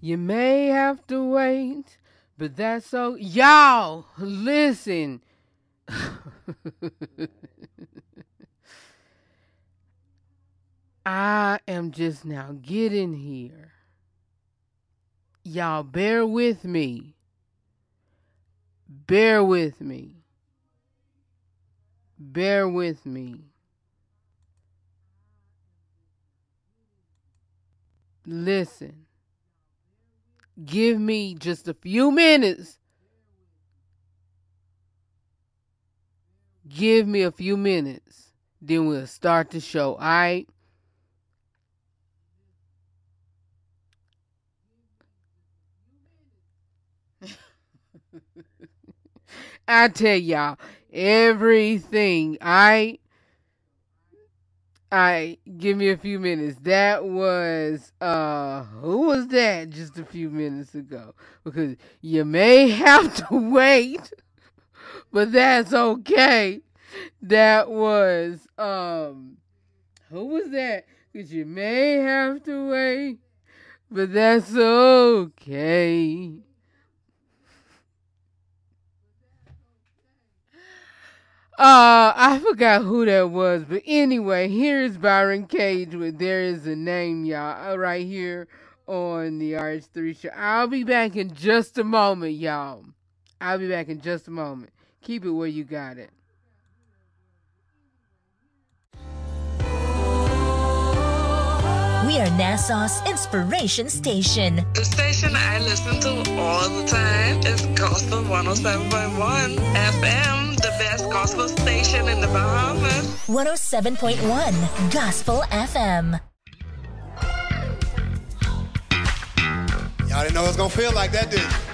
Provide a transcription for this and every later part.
You may have to wait, but that's so. Y'all, listen. I am just now getting here. Y'all, bear with me. Bear with me. Bear with me. Listen. Give me just a few minutes. Give me a few minutes. Then we'll start the show. All right? I tell y'all everything. I I give me a few minutes. That was uh who was that just a few minutes ago? Because you may have to wait, but that's okay. That was um who was that? Cause you may have to wait, but that's okay. Uh, I forgot who that was, but anyway, here's Byron Cage with There Is a Name, y'all, uh, here on the RH3 show. I'll be back in just a moment, y'all. I'll be back in just a moment. Keep it where you got it. We are Nassau's inspiration station. The station I listen to all the time is Gospel 107.1 FM, the best gospel station in the Bahamas. 107.1 Gospel FM. Y'all didn't know it was gonna feel like that, did you?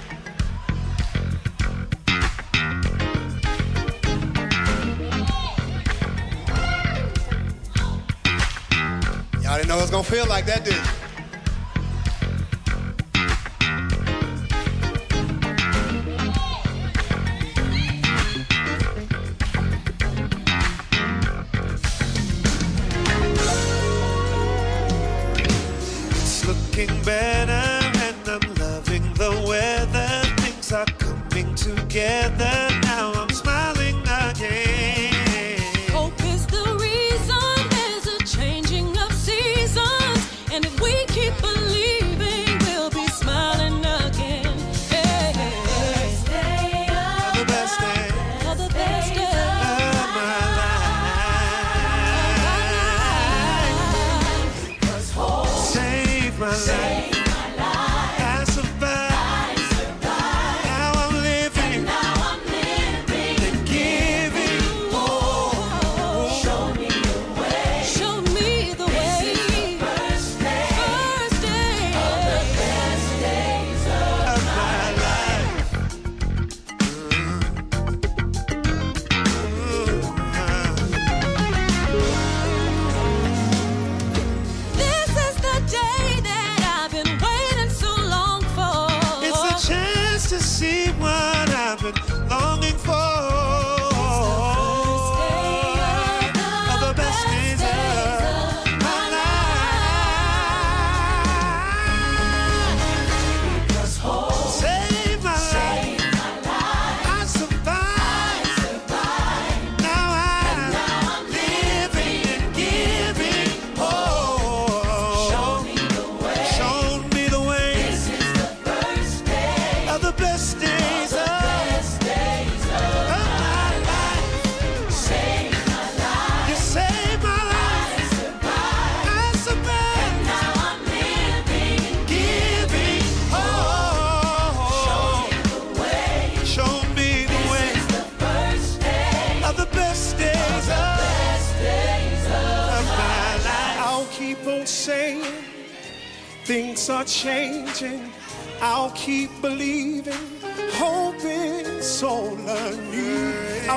Y'all didn't know it was gonna feel like that, did you? It's looking better and I'm loving the weather. Things are coming together.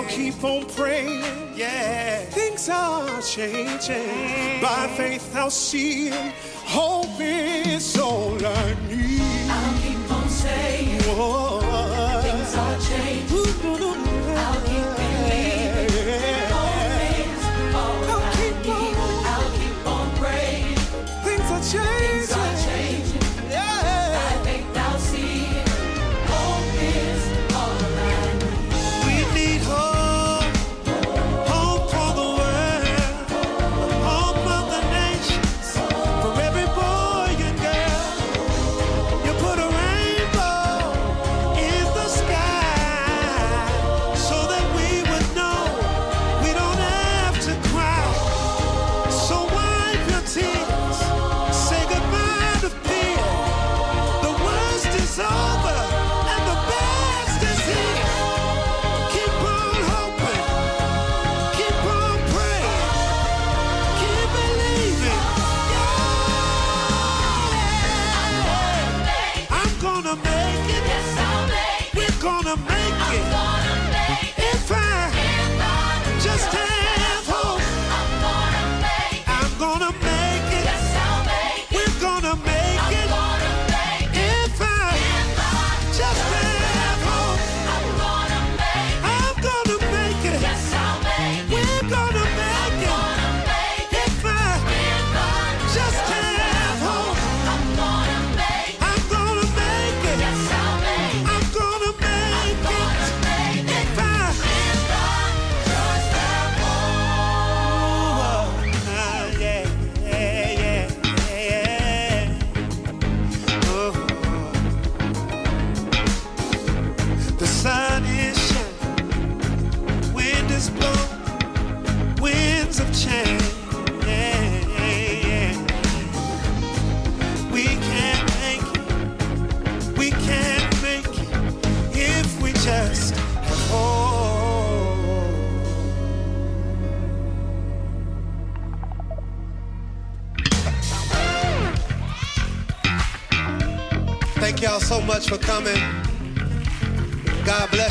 Keep on praying, yeah. Things are changing. By faith, I'll see it. Hope is so new.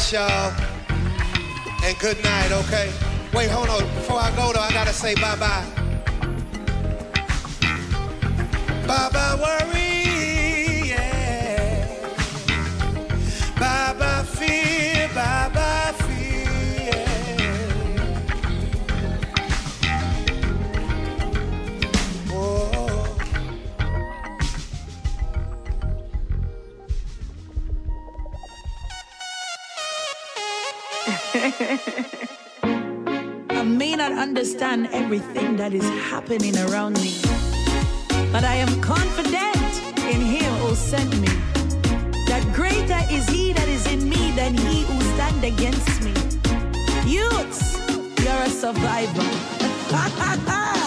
bless y'all. And good night, okay? Wait, hold on. Before I go, though, I gotta say bye bye. I may not understand everything that is happening around me, but I am confident in Him who sent me. That greater is He that is in me than He who stand against me. Youths, you're a survivor.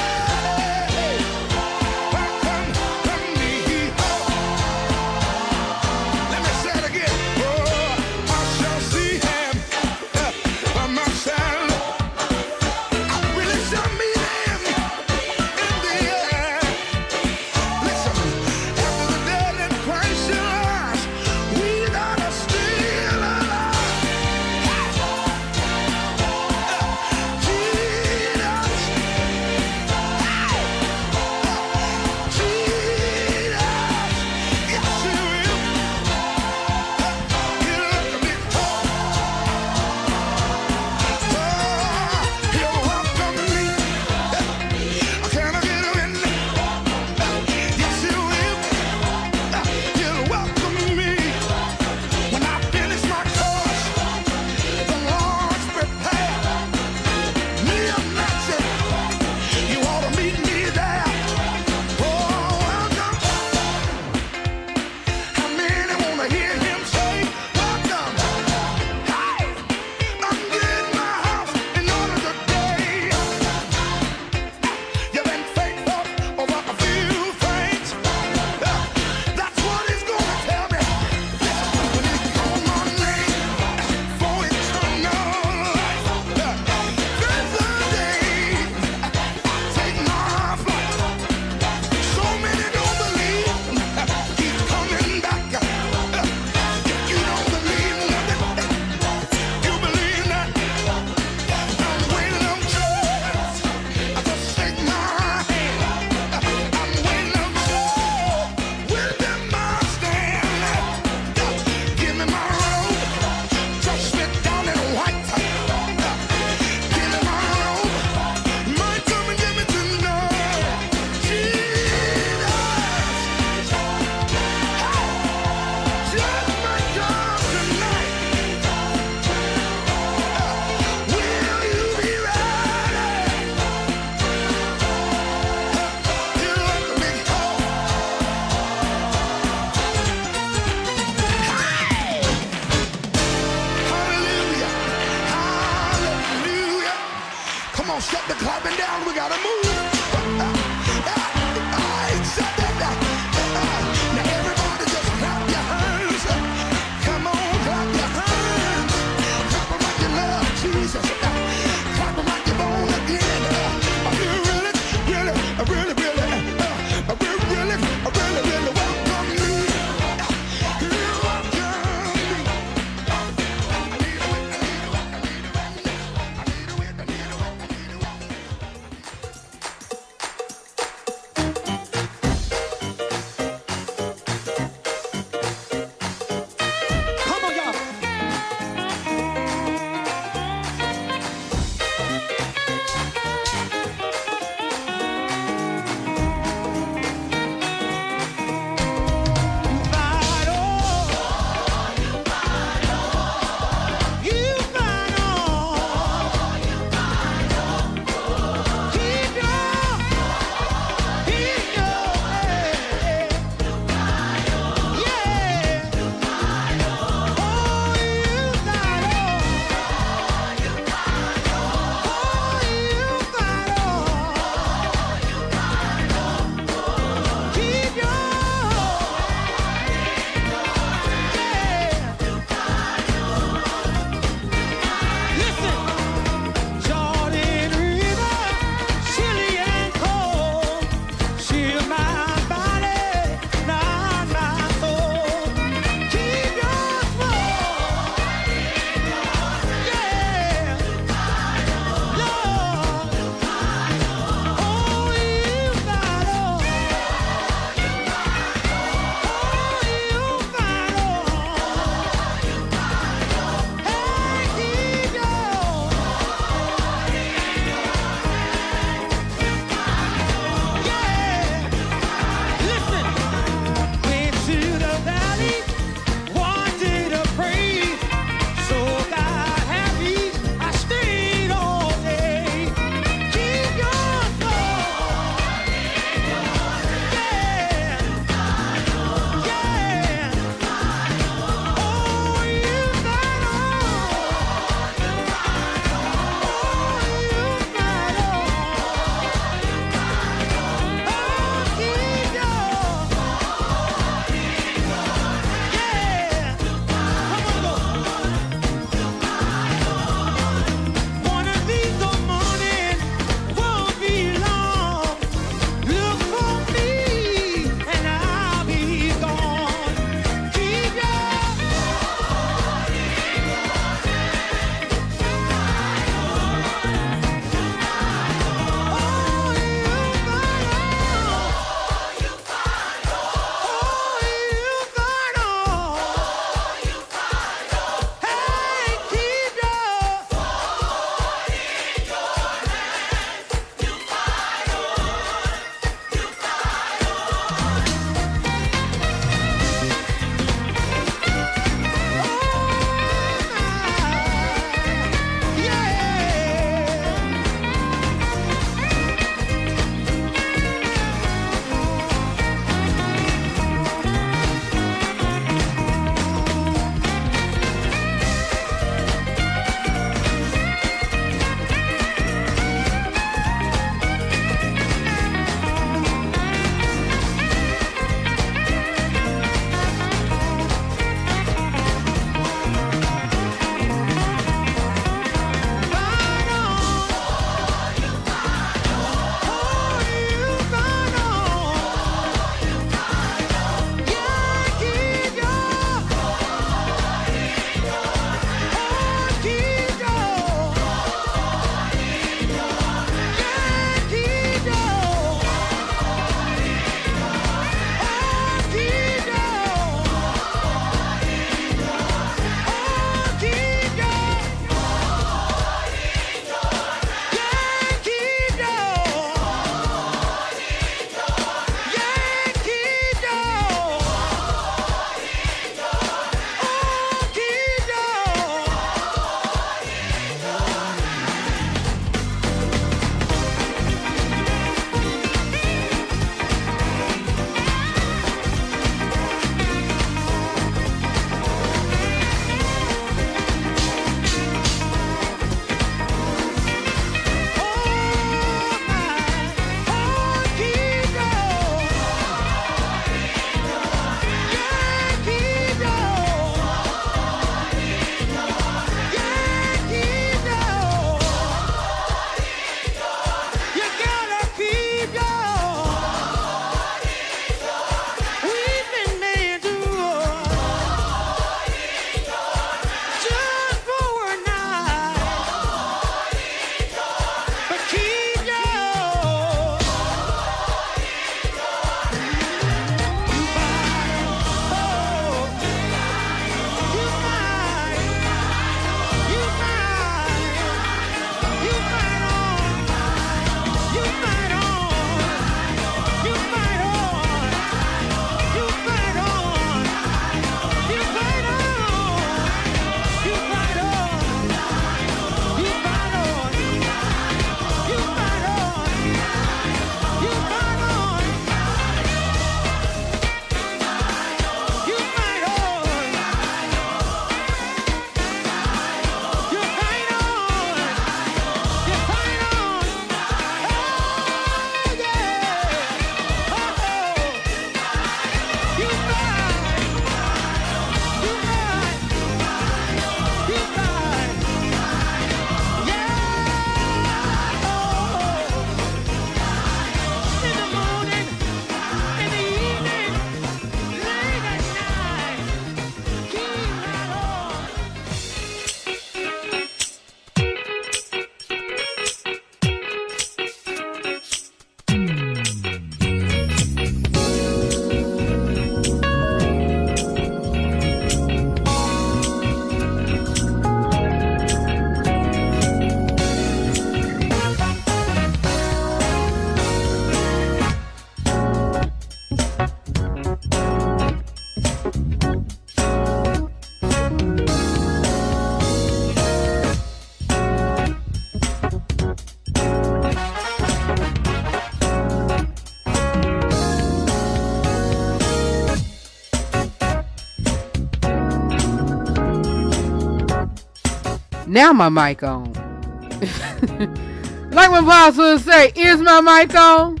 Now my mic on. like my boss would say, is my mic on?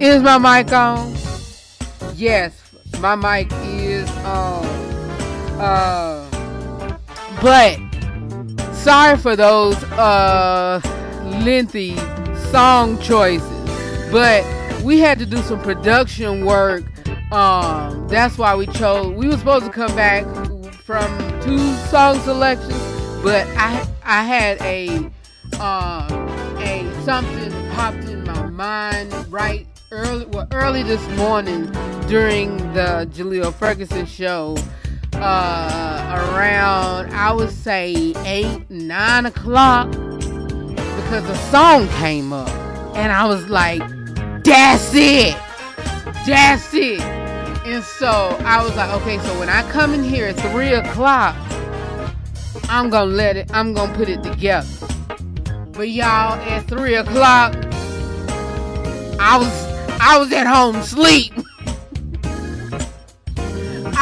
Is my mic on? Yes, my mic is on. Uh, but sorry for those uh lengthy song choices, but we had to do some production work. Um, that's why we chose. We were supposed to come back from two song selections, but I I had a um a something popped in my mind right early well early this morning during the Jaleel Ferguson show uh around I would say eight nine o'clock because a song came up. And I was like that's it. That's it. And so I was like okay so when I come in here at three o'clock I'm gonna let it I'm gonna put it together but y'all at three o'clock I was I was at home sleep.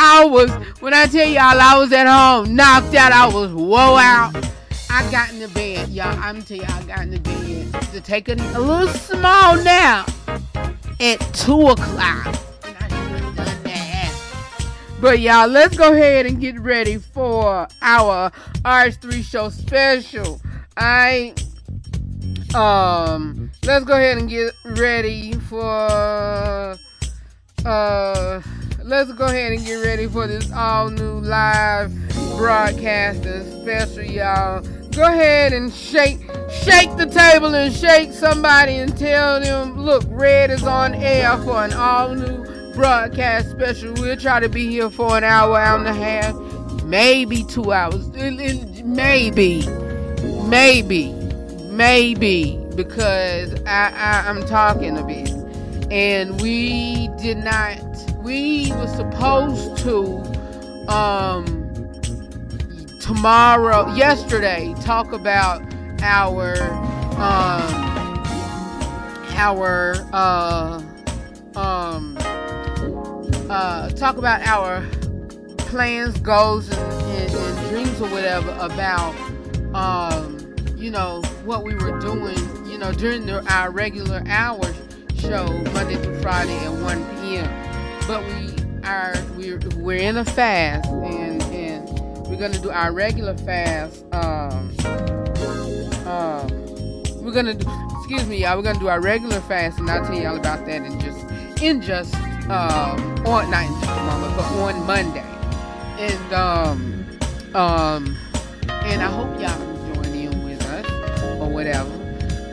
I was when I tell y'all I was at home knocked out, I was whoa out. I got in the bed, y'all. I'm tell y'all I got in the bed to take a, a little small nap at two o'clock. But y'all, let's go ahead and get ready for our RH3 show special. I um let's go ahead and get ready for uh let's go ahead and get ready for this all new live broadcasting special y'all go ahead and shake shake the table and shake somebody and tell them look red is on air for an all new broadcast special we'll try to be here for an hour hour and a half maybe two hours maybe maybe maybe because I, I I'm talking a bit, and we did not. We were supposed to um tomorrow, yesterday, talk about our um our uh um uh talk about our plans, goals, and, and, and dreams or whatever about um you know what we were doing you know during the, our regular hours show Monday through Friday at 1 p.m. But we are we're we're in a fast and and we're gonna do our regular fast. Um, um, we're gonna do excuse me y'all. We're gonna do our regular fast and I'll tell y'all about that in just in just um on not in just but on Monday and um um and I hope y'all join in with us or whatever.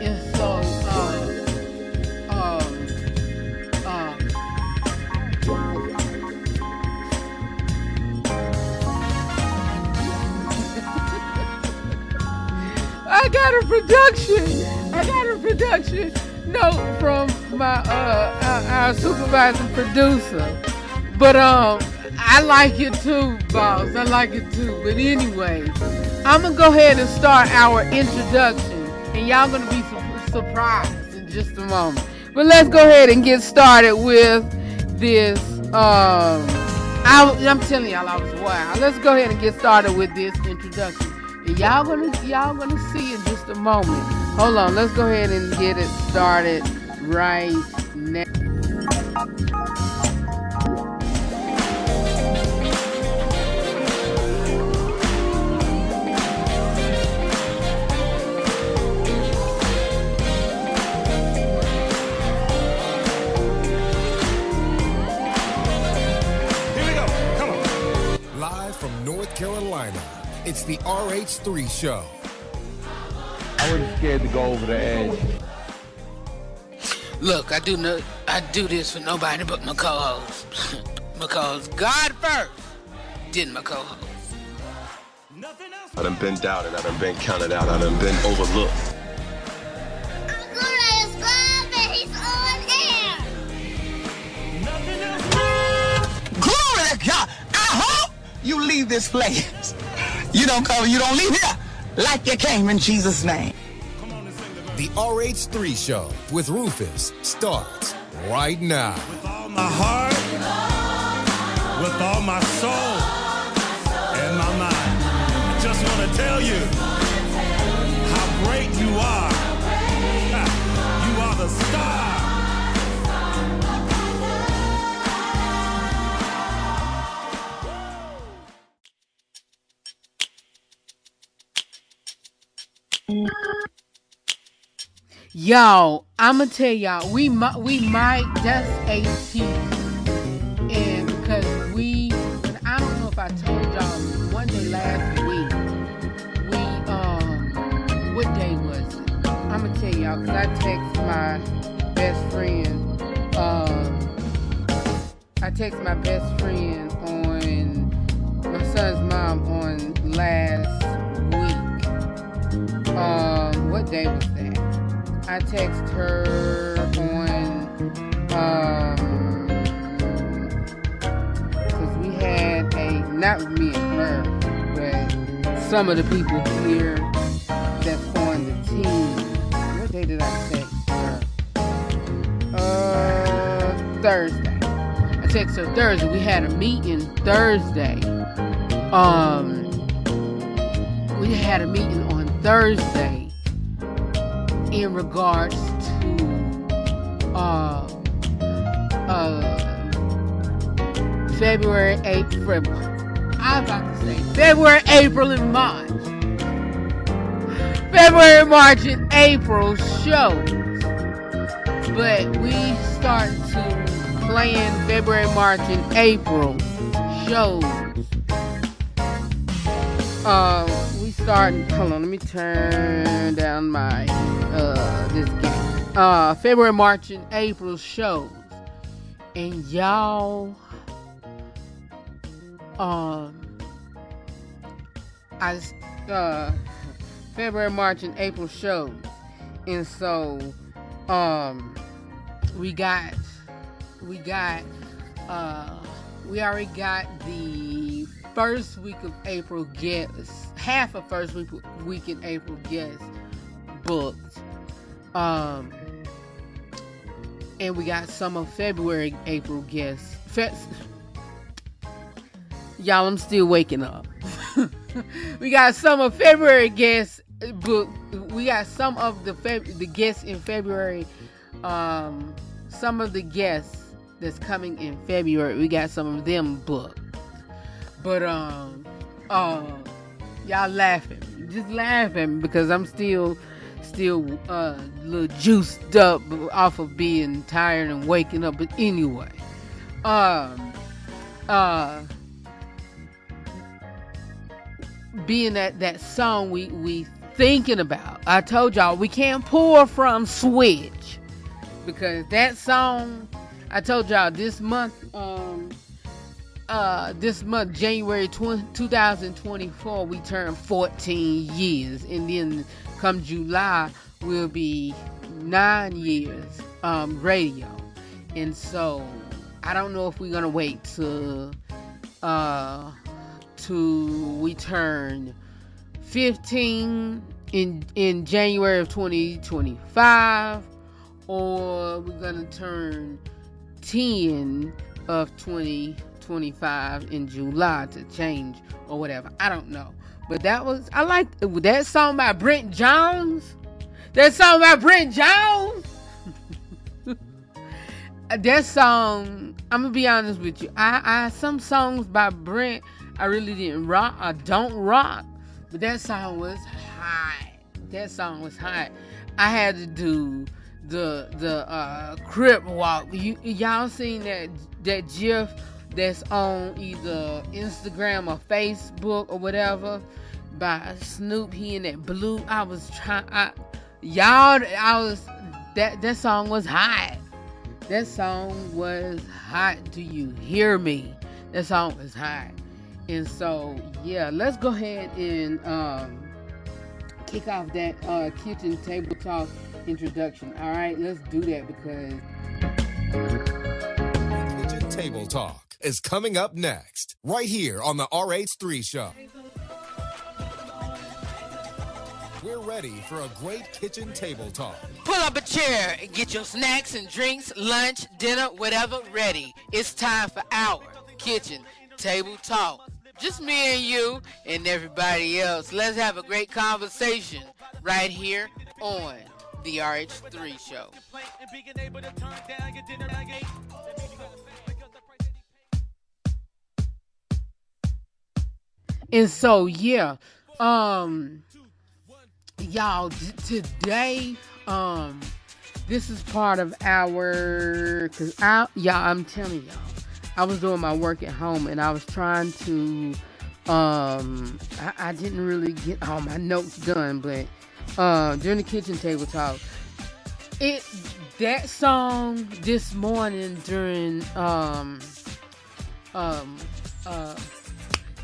And so um um um I got a production. I got a production note from my uh our, our supervising producer. But um I like it too, boss. I like it too. But anyway, I'm gonna go ahead and start our introduction, and y'all gonna be su- surprised in just a moment. But let's go ahead and get started with this. Um, I, I'm telling y'all, I was wild. Let's go ahead and get started with this introduction. And y'all gonna y'all gonna see in just a moment. Hold on, let's go ahead and get it started right now. Here we go. Come on. Live from North Carolina, it's the RH3 Show. I wasn't scared to go over the edge. Look, I do no, I do this for nobody but my co-host. because God first did my co-host. I done been doubted, I done been counted out, I done been overlooked. Glory to God. I hope you leave this place. You don't come, you don't leave here like you came in Jesus' name. The RH3 Show with Rufus starts right now. With all my heart, with all my soul, and my mind. I just want to tell you how great you are. Yo, I'ma tell y'all, we might, we might. A tease, and because we, and I don't know if I told y'all one day last week, we um, what day was it? I'ma tell y'all because I text my best friend, um, I text my best friend on my son's mom on last. Um, what day was that? I text her on um because we had a not me and her, but some of the people here that's on the team. What day did I text her? Uh, Thursday. I texted her Thursday. We had a meeting Thursday. Um, we had a meeting Thursday in regards to uh, uh, February, April. I was about to say February, April, and March. February, March, and April shows, but we start to plan February, March, and April shows. Um, we start. Hold on, let me turn down my uh this game. Uh, February, March, and April shows, and y'all, um, I uh February, March, and April shows, and so um we got we got uh we already got the first week of April guests, half of first week week in April guests booked. Um and we got some of February April guests. Fe- Y'all, I'm still waking up. we got some of February guests booked. We got some of the Feb- the guests in February. Um, some of the guests that's coming in February. We got some of them booked. But um, uh, y'all laughing, just laughing because I'm still, still uh, little juiced up off of being tired and waking up. But anyway, um, uh, being that that song we we thinking about. I told y'all we can't pour from Switch because that song. I told y'all this month. Um, uh, this month, January 20, 2024, we turn 14 years, and then come July, we'll be nine years um, radio. And so, I don't know if we're gonna wait to uh, to we turn 15 in in January of 2025, or we're gonna turn 10 of 2025 in July to change or whatever. I don't know. But that was I like that song by Brent Jones. That song by Brent Jones. that song, I'm gonna be honest with you. I, I some songs by Brent I really didn't rock. I don't rock. But that song was hot. That song was hot. I had to do the the uh crip walk. You y'all seen that that GIF that's on either Instagram or Facebook or whatever by Snoop. He in that blue. I was trying. I y'all. I was that that song was hot. That song was hot. Do you hear me? That song was hot. And so yeah, let's go ahead and um kick off that uh kitchen table talk introduction. All right, let's do that because Kitchen Table Talk is coming up next, right here on the RH3 Show. We're ready for a great kitchen table talk. pull up a chair and get your snacks and drinks, lunch, dinner, whatever ready. It's time for our kitchen table talk. just me and you and everybody else. Let's have a great conversation right here on the RH3 show. And so yeah, um y'all t- today um this is part of our cuz I y'all I'm telling y'all I was doing my work at home and I was trying to um I, I didn't really get all my notes done but uh during the kitchen table talk it that song this morning during um um uh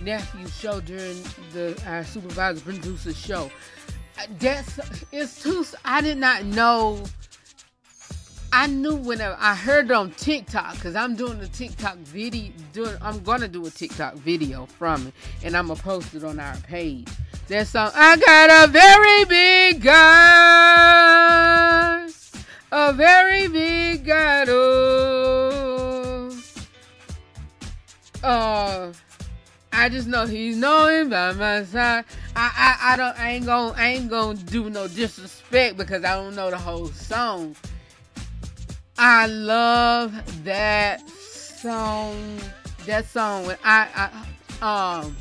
nephew show during the our supervisor producer show. That's it's too i did not know. I knew whenever i heard on tiktok because i'm doing a tiktok video doing i'm gonna do a tiktok video from it and i'm gonna post it on our page. That song i got a very big guy a very big guy oh uh I just know he's knowing by my side. I, I I don't I ain't gonna I ain't gonna do no disrespect because I don't know the whole song. I love that song. That song when I, I um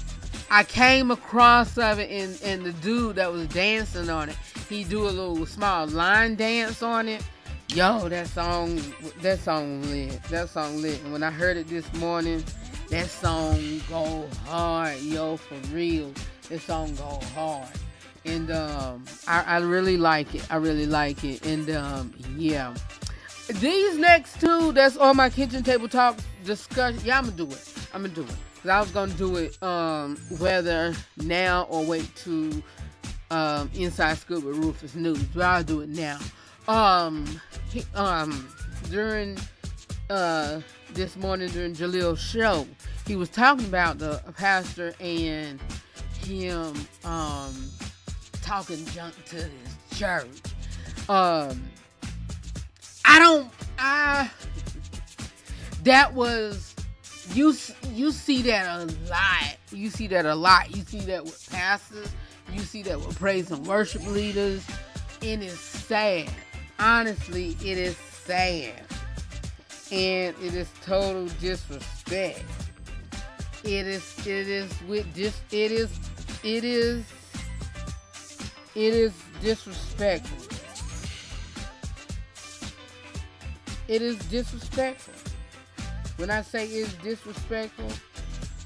I came across of it and and the dude that was dancing on it, he do a little small line dance on it. Yo, that song that song lit. That song lit. And when I heard it this morning, that song go hard, yo, for real. That song go hard. And um I, I really like it. I really like it. And um yeah. These next two that's on my kitchen table talk discussion, yeah, I'm gonna do it. I'm gonna do it. Cause I was gonna do it um whether now or wait to um inside scoop with Rufus News, but I'll do it now. Um um during uh this morning during Jalil's show, he was talking about the pastor and him um talking junk to his church. Um I don't I that was you you see that a lot. You see that a lot. You see that with pastors. You see that with praise and worship leaders. And it's sad. Honestly, it is sad. And it is total disrespect. It is it is with dis it is it is it is disrespectful. It is disrespectful. When I say it's disrespectful,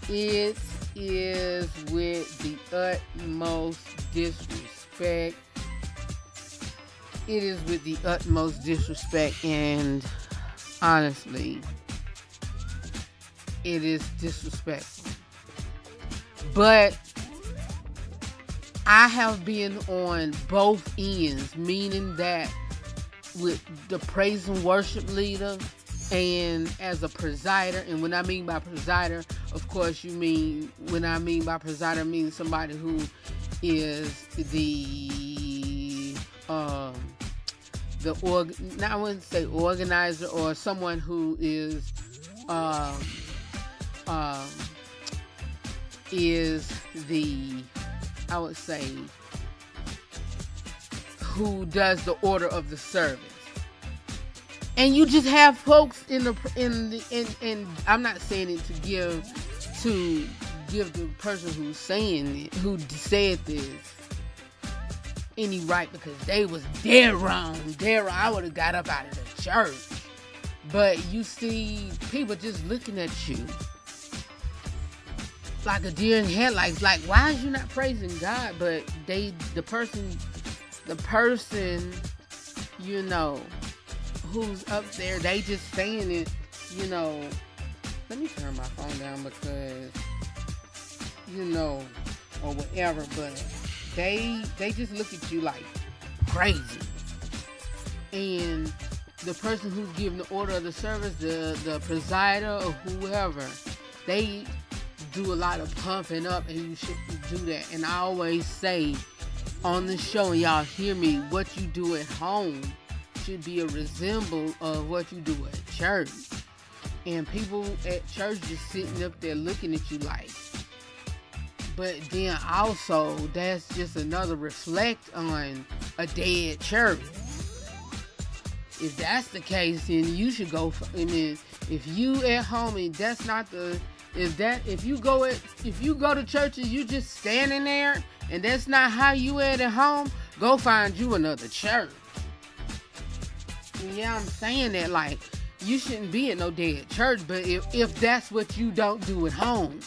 it is with the utmost disrespect. It is with the utmost disrespect, and honestly, it is disrespectful. But I have been on both ends, meaning that with the praise and worship leader and as a presider and when i mean by presider of course you mean when i mean by presider I mean somebody who is the um the org not i wouldn't say organizer or someone who is um um is the i would say who does the order of the service. And you just have folks in the in the in, in I'm not saying it to give to give the person who's saying it who said this any right because they was dead wrong. Dead wrong. I would have got up out of the church. But you see people just looking at you like a deer in headlights. Like, why is you not praising God? But they the person the person, you know, who's up there, they just saying it, you know. Let me turn my phone down because, you know, or whatever. But they they just look at you like crazy, and the person who's giving the order of the service, the the presider or whoever, they do a lot of pumping up, and you shouldn't do that. And I always say on the show and y'all hear me, what you do at home should be a resemble of what you do at church. And people at church just sitting up there looking at you like, but then also that's just another reflect on a dead church. If that's the case, then you should go. For, I mean, if you at home and that's not the, if that if you go at if you go to church and you just standing there and that's not how you at at home, go find you another church. Yeah, I'm saying that like you shouldn't be at no dead church, but if if that's what you don't do at home,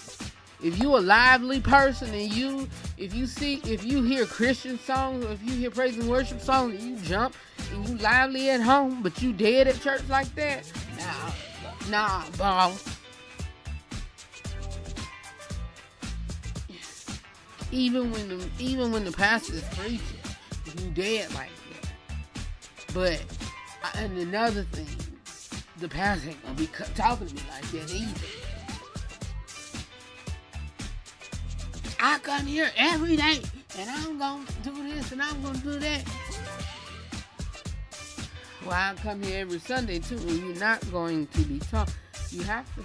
if you a lively person and you if you see if you hear Christian songs or if you hear praise and worship songs and you jump and you lively at home, but you dead at church like that, nah, nah, boss. Even when the even when the pastor's preaching, you dead like that. But and another thing, the pastor ain't gonna be talking to me like that either. I come here every day and I'm gonna do this and I'm gonna do that. Well, I come here every Sunday too, you're not going to be taught. You have to.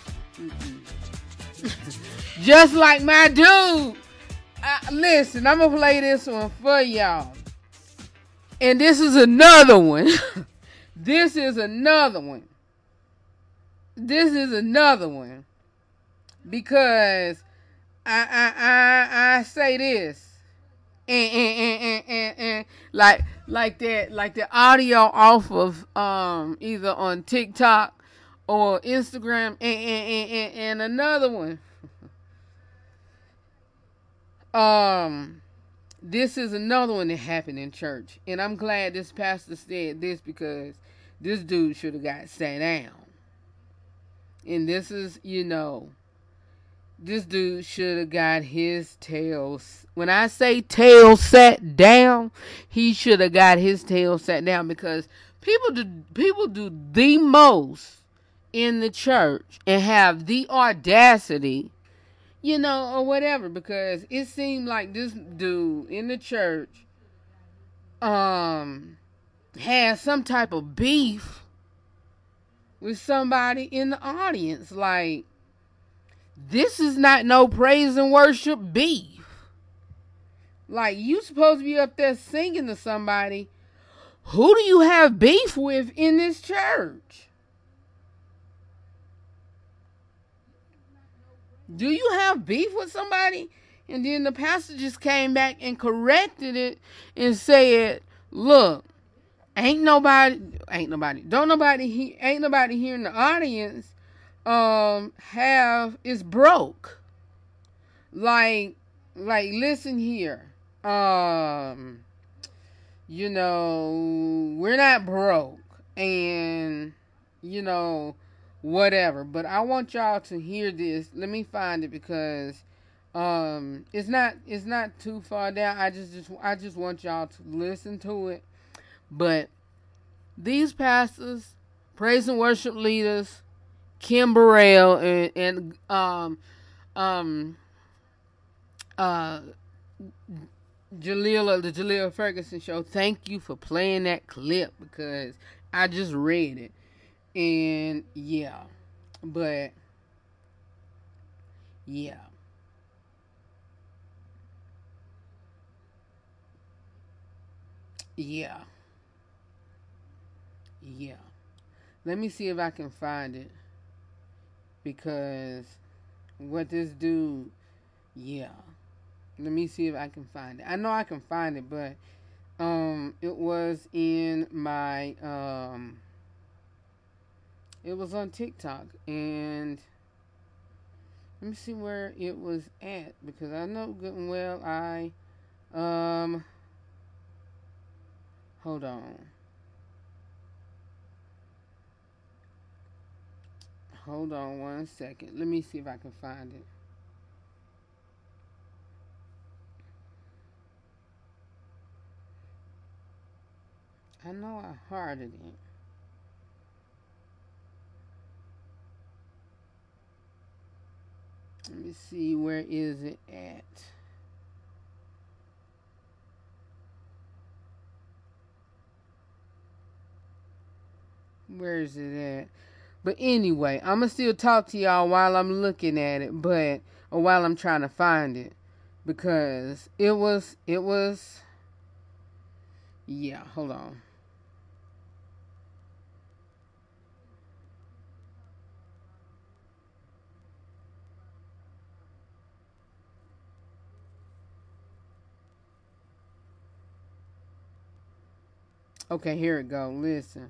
Just like my dude. Uh, listen, I'm gonna play this one for y'all. And this is another one. this is another one. This is another one. Because I I I, I say this. And, and, and, and, like like that like the audio off of um either on TikTok or Instagram and, and, and, and another one. um this is another one that happened in church. And I'm glad this pastor said this because this dude should have got sat down. And this is, you know, this dude should have got his tail. When I say tail sat down, he should have got his tail sat down because people do people do the most in the church and have the audacity, you know, or whatever. Because it seemed like this dude in the church, um, had some type of beef with somebody in the audience, like this is not no praise and worship beef. Like you supposed to be up there singing to somebody. Who do you have beef with in this church? Do you have beef with somebody? And then the pastor just came back and corrected it and said, "Look, ain't nobody, ain't nobody, don't nobody, he, ain't nobody here in the audience um have is broke. Like like listen here. Um you know we're not broke and you know whatever. But i want y'all to hear this. Let me find it because um it's not it's not too far down. I just just i just want y'all to listen to it. But these pastors praise and worship leaders Kim Burrell and, and um um uh Jaleel the Jaleel Ferguson show. Thank you for playing that clip because I just read it. And yeah. But yeah. Yeah. Yeah. Let me see if I can find it because what this dude, yeah. Let me see if I can find it. I know I can find it, but um, it was in my um, it was on TikTok, and let me see where it was at because I know good and well I um, hold on. Hold on one second. Let me see if I can find it. I know I hearted it. Let me see where is it at. Where is it at? But anyway, I'm gonna still talk to y'all while I'm looking at it, but or while I'm trying to find it. because it was it was yeah, hold on. Okay, here it go. Listen.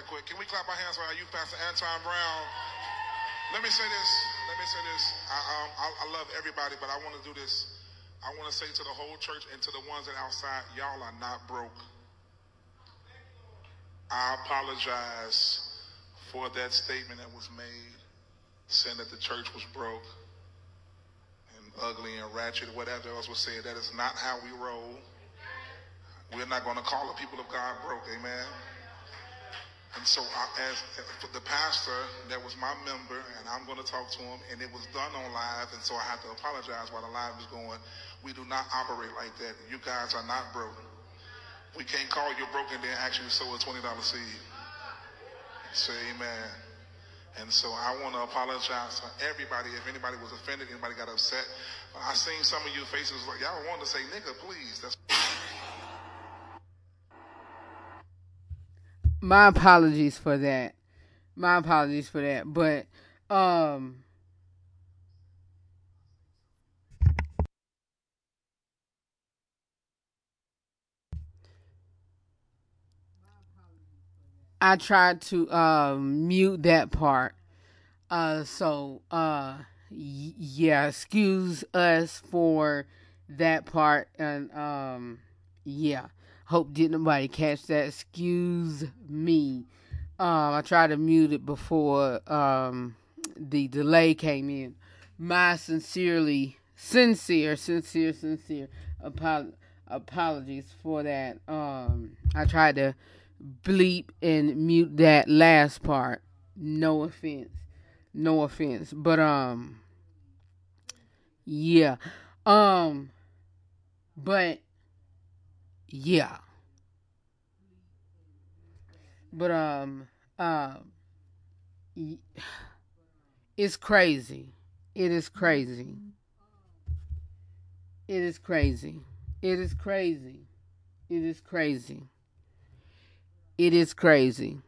right quick. Can we clap our hands for our youth pastor Anton Brown? Let me say this. Let me say this. I, um, I, I love everybody, but I want to do this. I want to say to the whole church and to the ones that are outside, y'all are not broke. I apologize for that statement that was made, saying that the church was broke and ugly and ratchet, whatever else was said. That is not how we roll. We're not going to call the people of God broke, amen. And so, I, as for the pastor, that was my member, and I'm going to talk to him, and it was done on live, and so I have to apologize while the live is going. We do not operate like that. You guys are not broke. We can't call you broke and then actually sow a twenty dollar seed. Say amen. And so I want to apologize to everybody. If anybody was offended, anybody got upset, I seen some of your faces like y'all wanted to say nigga, please. That's My apologies for that. My apologies for that. But um I tried to um mute that part. Uh so uh y- yeah, excuse us for that part and um yeah. Hope didn't nobody catch that. Excuse me. Um I tried to mute it before um the delay came in. My sincerely sincere, sincere, sincere apol- apologies for that. Um I tried to bleep and mute that last part. No offense. No offense. But um yeah. Um but yeah. But um um it's crazy. It is crazy. It is crazy. It is crazy. It is crazy. It is crazy.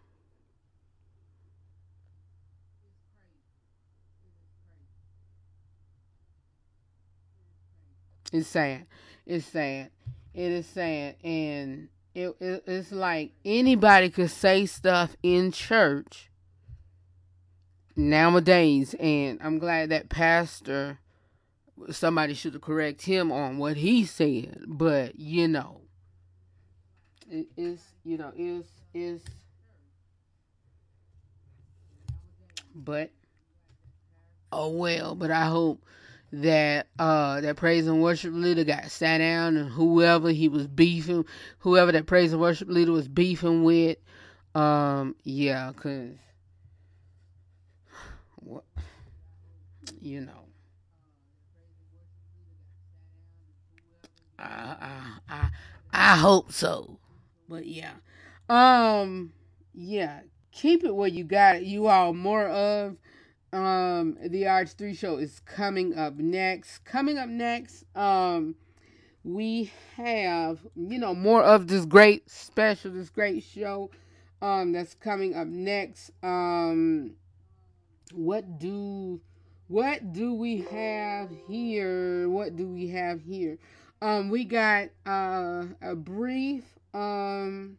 It's sad. It's sad. It is sad, and it, it it's like anybody could say stuff in church nowadays, and I'm glad that pastor somebody should correct him on what he said, but you know, it is you know is is but oh well but i hope that uh that praise and worship leader got sat down and whoever he was beefing whoever that praise and worship leader was beefing with um yeah because what you know. I, I i i hope so. But yeah. Um yeah. Keep it where you got it. You all more of um the RH3 show is coming up next coming up next um we have you know more of this great special this great show um that's coming up next. Um what do what do we have here? What do we have here? Um we got uh a brief um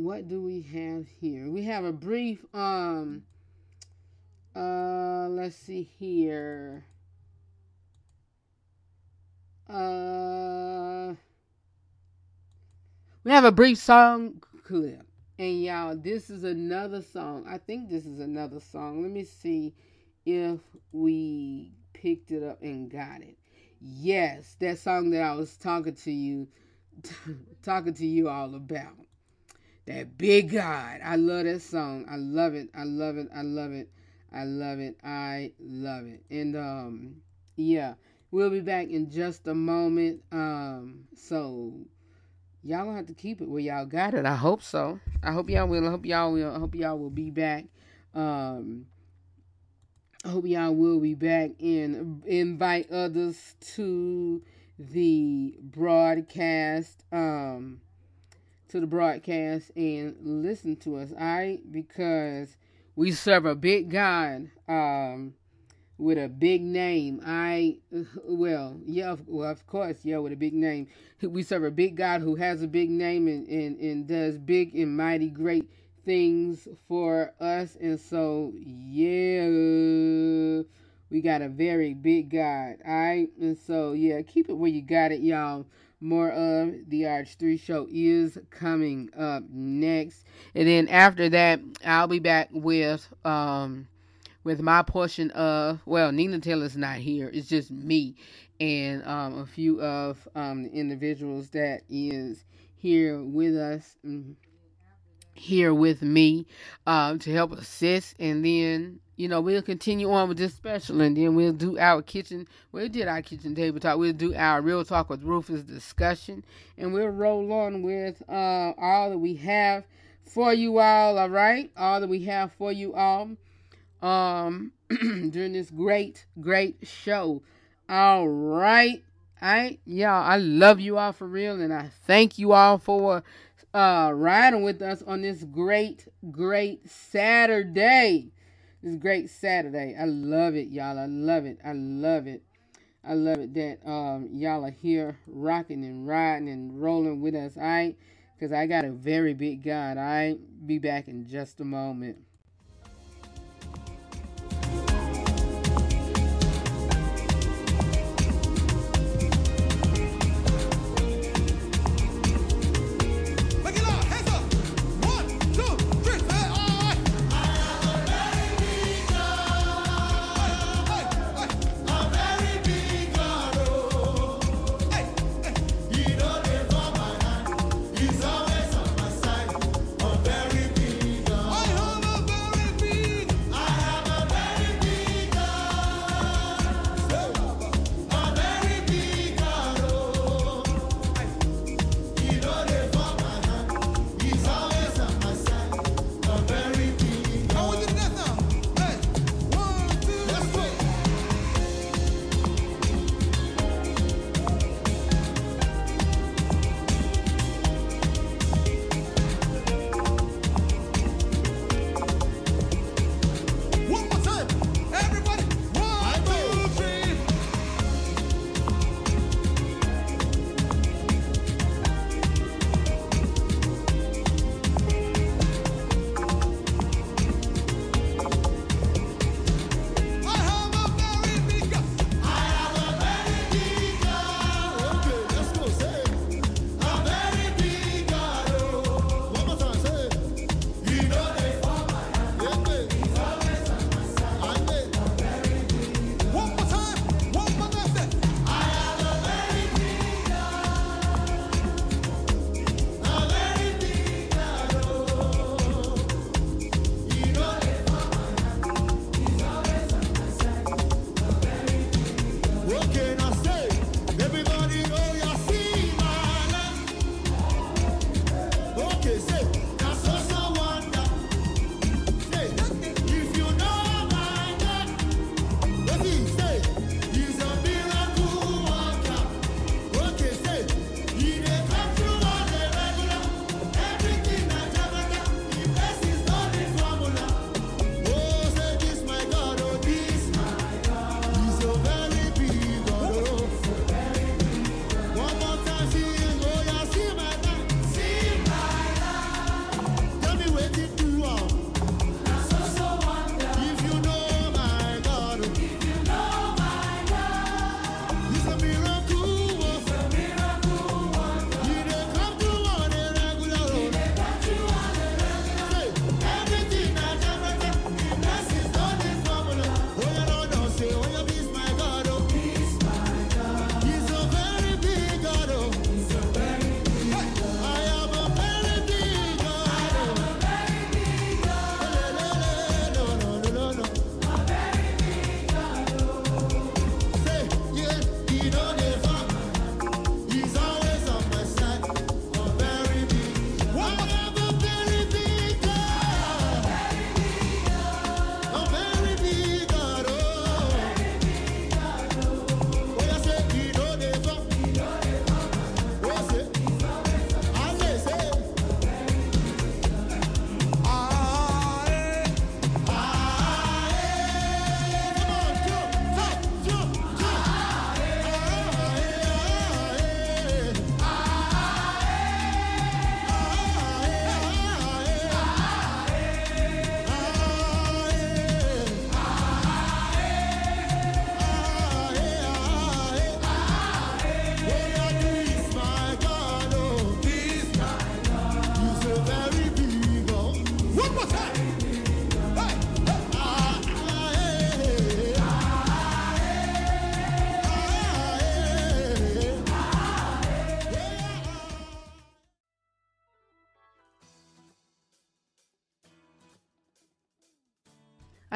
what do we have here? We have a brief um uh let's see here. Uh we have a brief song clip. And y'all, this is another song. I think this is another song. Let me see if we picked it up and got it. Yes, that song that I was talking to you talking to you all about. That big God. I love that song. I love it. I love it. I love it. I love it. I love it. And um yeah, we'll be back in just a moment. Um so y'all gonna have to keep it where y'all got it. I hope so. I hope y'all will. I hope y'all will. I hope y'all will be back. Um I hope y'all will be back and invite others to the broadcast. Um to the broadcast and listen to us, alright? Because we serve a big God, um, with a big name. I well, yeah, of- well, of course, yeah, with a big name. We serve a big God who has a big name and, and, and does big and mighty great things for us. And so, yeah, we got a very big God. Alright? And so, yeah, keep it where you got it, y'all. More of the RH3 show is coming up next. And then after that, I'll be back with um with my portion of well, Nina Taylor's not here. It's just me and um a few of um the individuals that is here with us. mm, here with me um, to help assist and then you know we'll continue on with this special and then we'll do our kitchen. We did our kitchen table talk. We'll do our real talk with rufus discussion and we'll roll on with uh, all that we have for you all all right? All that we have for you all um during this great great show. All right. Right. Y'all i love you all for real and i thank you all for uh riding with us on this great great saturday this great saturday. I love it y'all. I love it. I love it. I love it that um y'all are here rocking and riding and rolling with us all right? Because i got a very big god. All right? Be back in just a moment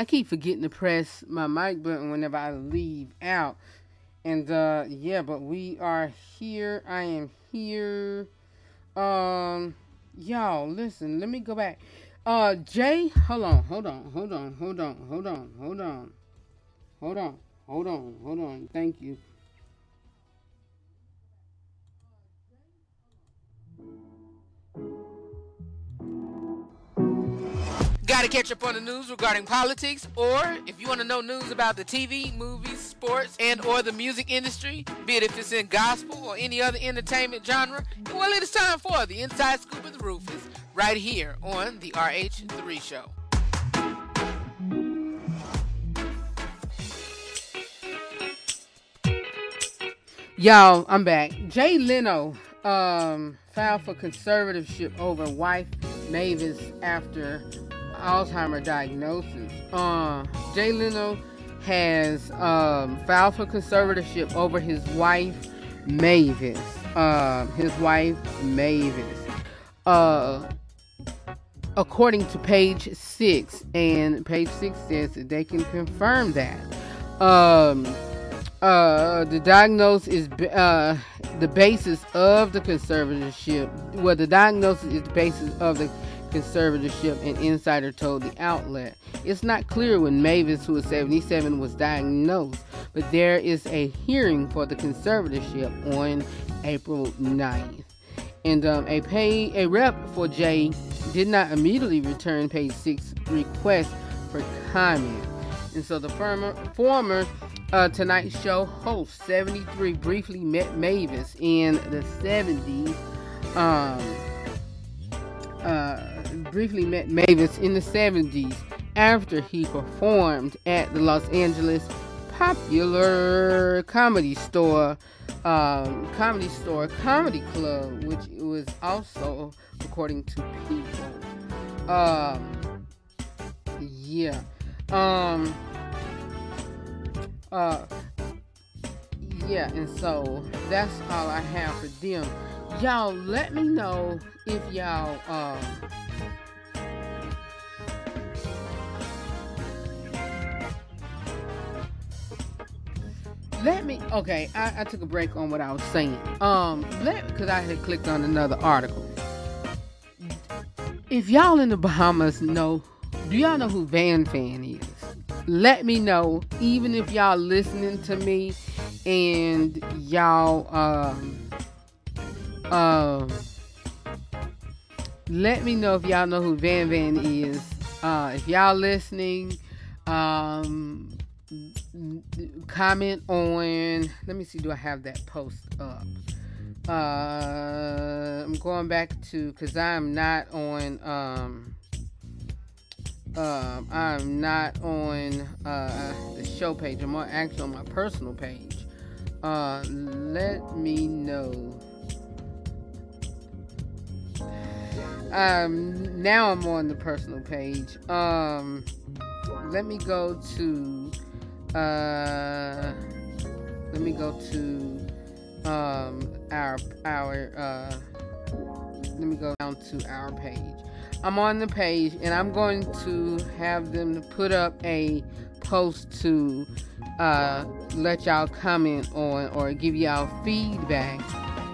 I keep forgetting to press my mic button whenever I leave out. And uh yeah, but we are here. I am here. Um y'all, listen, let me go back. Uh Jay, hold on, hold on, hold on, hold on, hold on, hold on. Hold on, hold on, hold on. Thank you. Got to catch up on the news regarding politics, or if you want to know news about the TV, movies, sports, and or the music industry, be it if it's in gospel or any other entertainment genre, well, it is time for the Inside Scoop of the Rufus, right here on the RH3 Show. Y'all, I'm back. Jay Leno um, filed for conservatorship over wife Mavis after Alzheimer diagnosis. Uh, Jay Leno has um, filed for conservatorship over his wife Mavis. Uh, his wife Mavis. Uh, according to page six, and page six says that they can confirm that. Um, uh, the diagnosis is uh, the basis of the conservatorship. Well, the diagnosis is the basis of the conservatorship, an insider told the outlet. It's not clear when Mavis, who is 77, was diagnosed, but there is a hearing for the conservatorship on April 9th. And um, a pay a rep for Jay did not immediately return page six request for comment. And so the former, former uh, Tonight Show host, 73, briefly met Mavis in the 70s. Um, uh, briefly met Mavis in the 70s after he performed at the Los Angeles Popular Comedy Store, um, Comedy Store Comedy Club, which was also, according to People, um, yeah, um, uh, yeah, and so that's all I have for them. Y'all, let me know if y'all, um, let me okay I, I took a break on what i was saying. Um let because i had clicked on another article. If y'all in the bahamas know do y'all know who VannVann is? Let me know even if y'all listening to me and y'all um um let me know if y'all know who VannVann is. Uh if y'all listening um comment on let me see do i have that post up? Uh i'm going back to because i'm not on um um i'm not on uh the show page. I'm on actually on my personal page. Uh let me know. Um now i'm on the personal page. Um let me go to uh let me go to um our our uh let me go down to our page. I'm on the page and i'm going to have them put up a post to uh let y'all comment on or give y'all feedback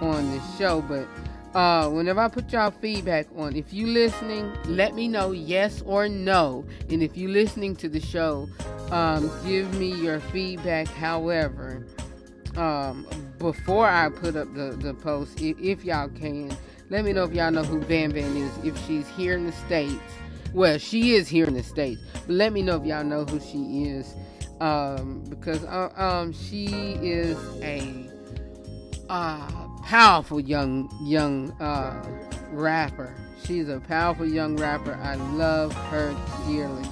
on the show but uh whenever i put y'all feedback on if you listening let me know yes or no. And if you listening to the show um give me your feedback. However um before i put up the the post if, if y'all can let me know if y'all know who VannVann is if she's here in the states. Well she is here in the states but let me know if y'all know who she is. Um because uh, um she is a uh powerful young young uh rapper. She's a powerful young rapper. I love her dearly.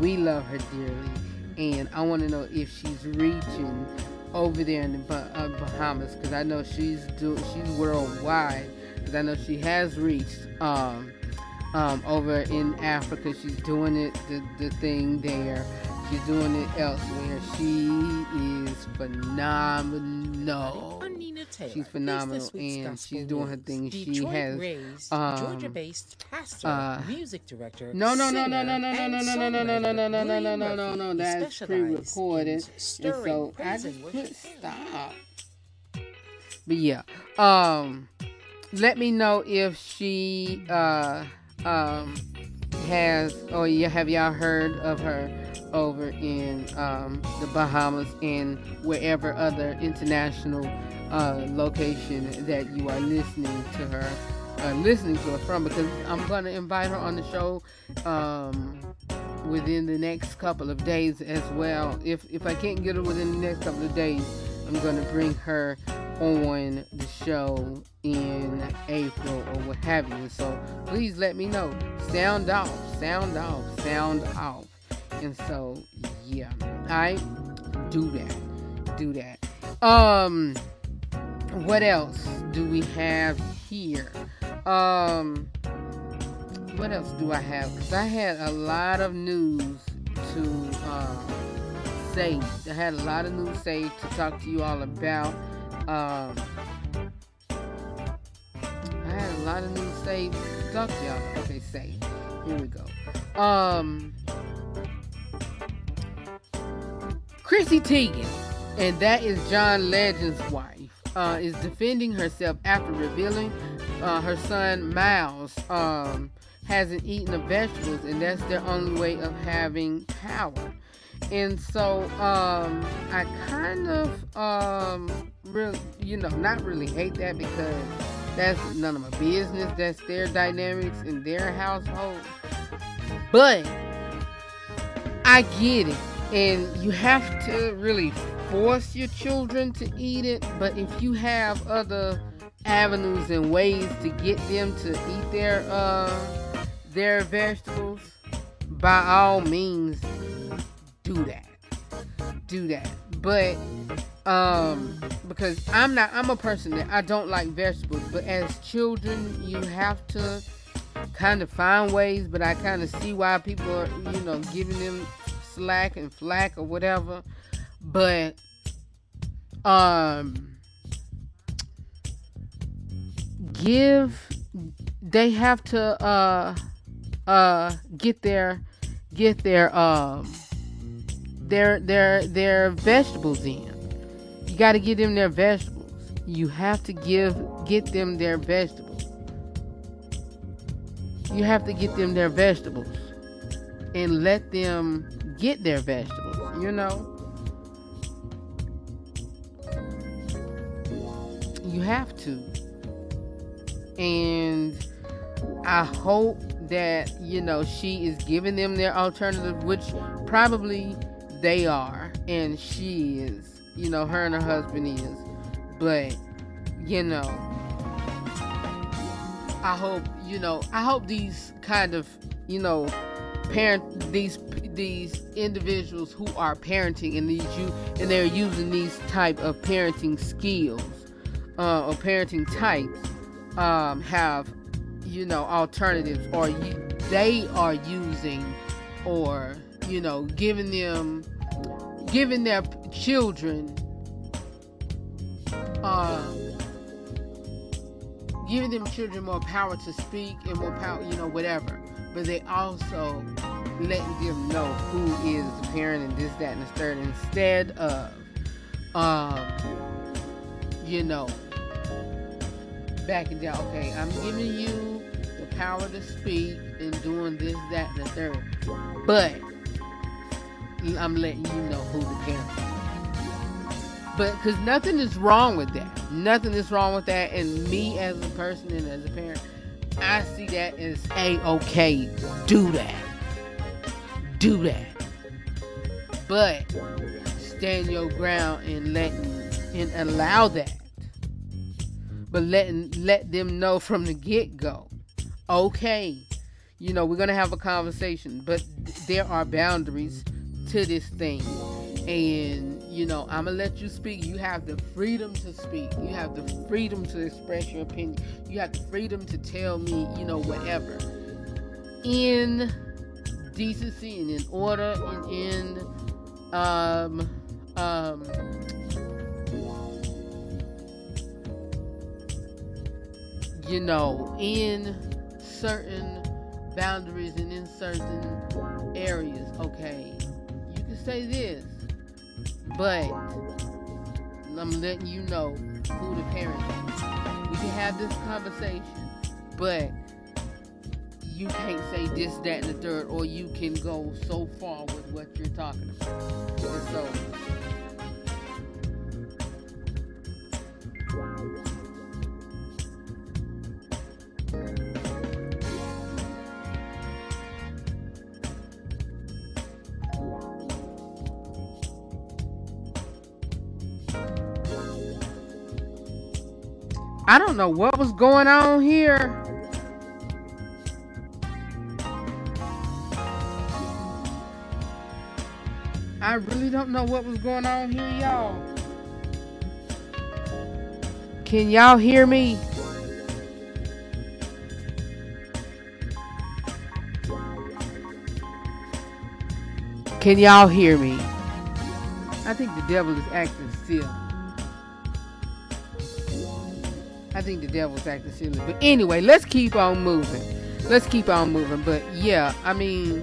We love her dearly. And i want to know if she's reaching over there in the Bah- uh, bahamas because i know she's do she's worldwide. Because i know she has reached um um over in africa. She's doing it the, the thing there. She's doing it elsewhere. She is phenomenal Tina Taylor. She's phenomenal, and she's doing her thing. She has raised um, Georgia-based pastor, uh, music director. No, no, no, no, no, no, no, no, no, no, no, no, no, no, no, no, no, no, no, no. That's pre-recorded, and so I just put stop. But yeah, um, let me know if she uh um has or yeah have y'all heard of her over in um the Bahamas and wherever other international uh location that you are listening to her uh, listening to her from because I'm gonna invite her on the show um within the next couple of days as well. If if I can't get her within the next couple of days, I'm gonna bring her on the show in April or what have you. So please let me know. Sound off, sound off, sound off. And so yeah, I do that. Do that. Um what else do we have here? Um what else do I have? Because I had a lot of news to um, say. I had a lot of news say to talk to you all about. Um, I had a lot of news say to talk to y'all. Okay, say. Here we go. Um, Chrissy Teigen, and that is John Legend's wife, uh, is defending herself after revealing uh, her son Miles um, hasn't eaten the vegetables, and that's their only way of having power. And so um, I kind of um, really, you know, not really hate that because that's none of my business. That's their dynamics in their household. But I get it. And you have to really force your children to eat it. But if you have other avenues and ways to get them to eat their uh, their vegetables, by all means, do that. Do that. But um because I'm not I'm a person that I don't like vegetables, but as children you have to kind of find ways, but I kind of see why people are, you know, giving them slack and flack or whatever. But um give they have to uh uh get their get their um their their their vegetables in. You got to give them their vegetables. You have to give get them their vegetables. You have to get them their vegetables and let them get their vegetables, you know? You have to. And I hope that, you know, she is giving them their alternative, which probably they are. And she is, you know, her and her husband is. But, you know, I hope, you know, I hope these kind of, you know, parent these these individuals who are parenting and these you and they're using these type of parenting skills uh, or parenting types um, have you know alternatives or you, they are using or you know giving them giving their children um, giving them children more power to speak and more power you know whatever. But they also letting them know who is the parent and this that and the third instead of um you know backing down okay i'm giving you the power to speak and doing this that and the third. But i'm letting you know who parent is but because nothing is wrong with that. Nothing is wrong with that. And me as a person and as a parent i see that as a-okay do that. Do that. But stand your ground and letting and allow that. But letting let them know from the get-go. Okay you know we're gonna have a conversation but th- there are boundaries to this thing. And you know i'm gonna let you speak. You have the freedom to speak. You have the freedom to express your opinion. You have the freedom to tell me you know whatever. In decency and in order and in um um you know, in certain boundaries and in certain areas, okay, you can say this, but I'm letting you know who the parent is. We can have this conversation, but you can't say this, that, and the third, or you can go so far with what you're talking about. And so, I don't know what was going on here. I really don't know what was going on here, y'all. Can y'all hear me? Can y'all hear me? I think the devil is acting still. I think the devil's acting silly. But anyway, let's keep on moving. Let's keep on moving. But yeah, I mean,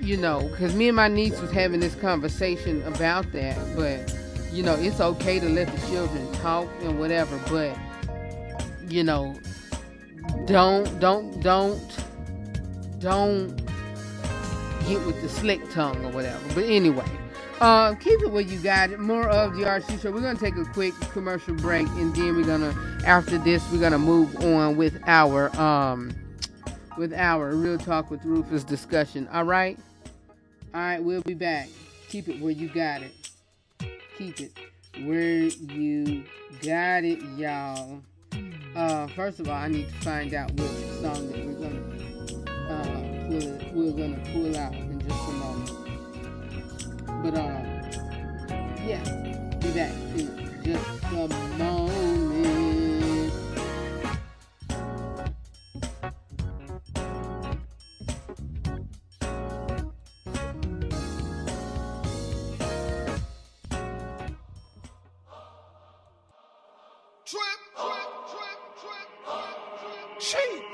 you know, because me and my niece was having this conversation about that. But, you know, it's okay to let the children talk and whatever. But, you know, don't, don't, don't, don't get with the slick tongue or whatever. But anyway, uh, keep it where you got it. More of the RC show. We're gonna take a quick commercial break, and then we're gonna, after this, we're gonna move on with our um, with our real talk with Rufus discussion. All right, all right. We'll be back. Keep it where you got it. Keep it where you got it, y'all. Uh, first of all, I need to find out which song that we're gonna uh, pull, we're gonna pull out in just a moment. But um, yeah, be back in just a moment. Cheese. New,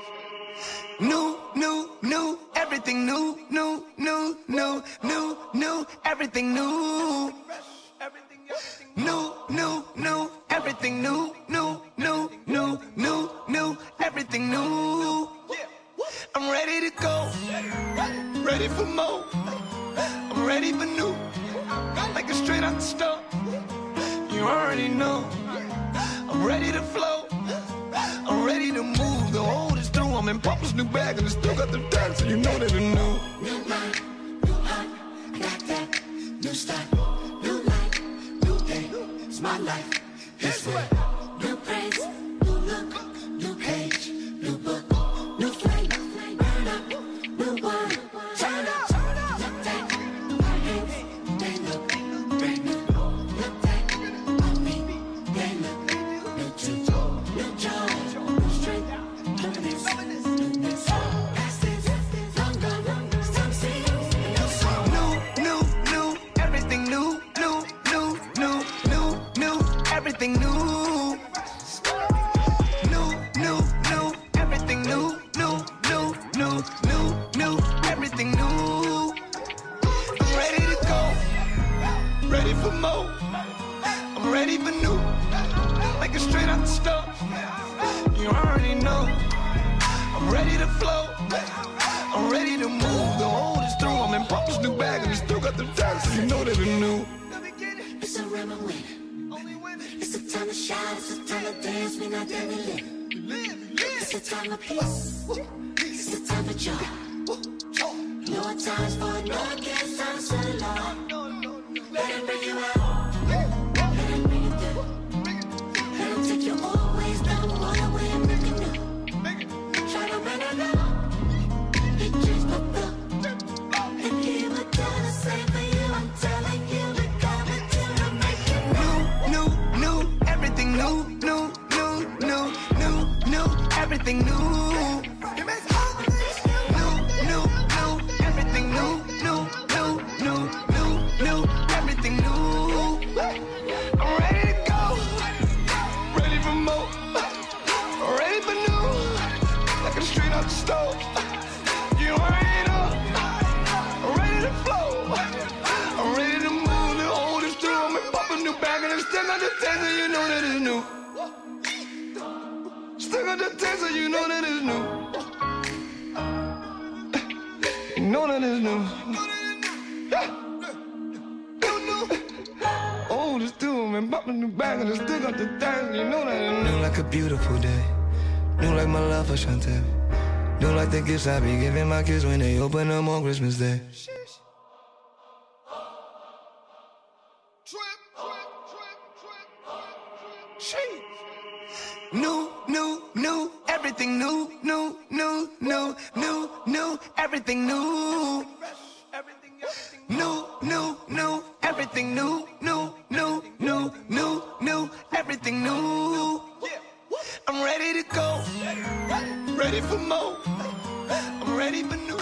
and it's still got the time. You know that new like a beautiful day. New like my love for Shantae. New like the gifts I be giving my kids when they open them on Christmas Day. ready for more. I'm ready for new.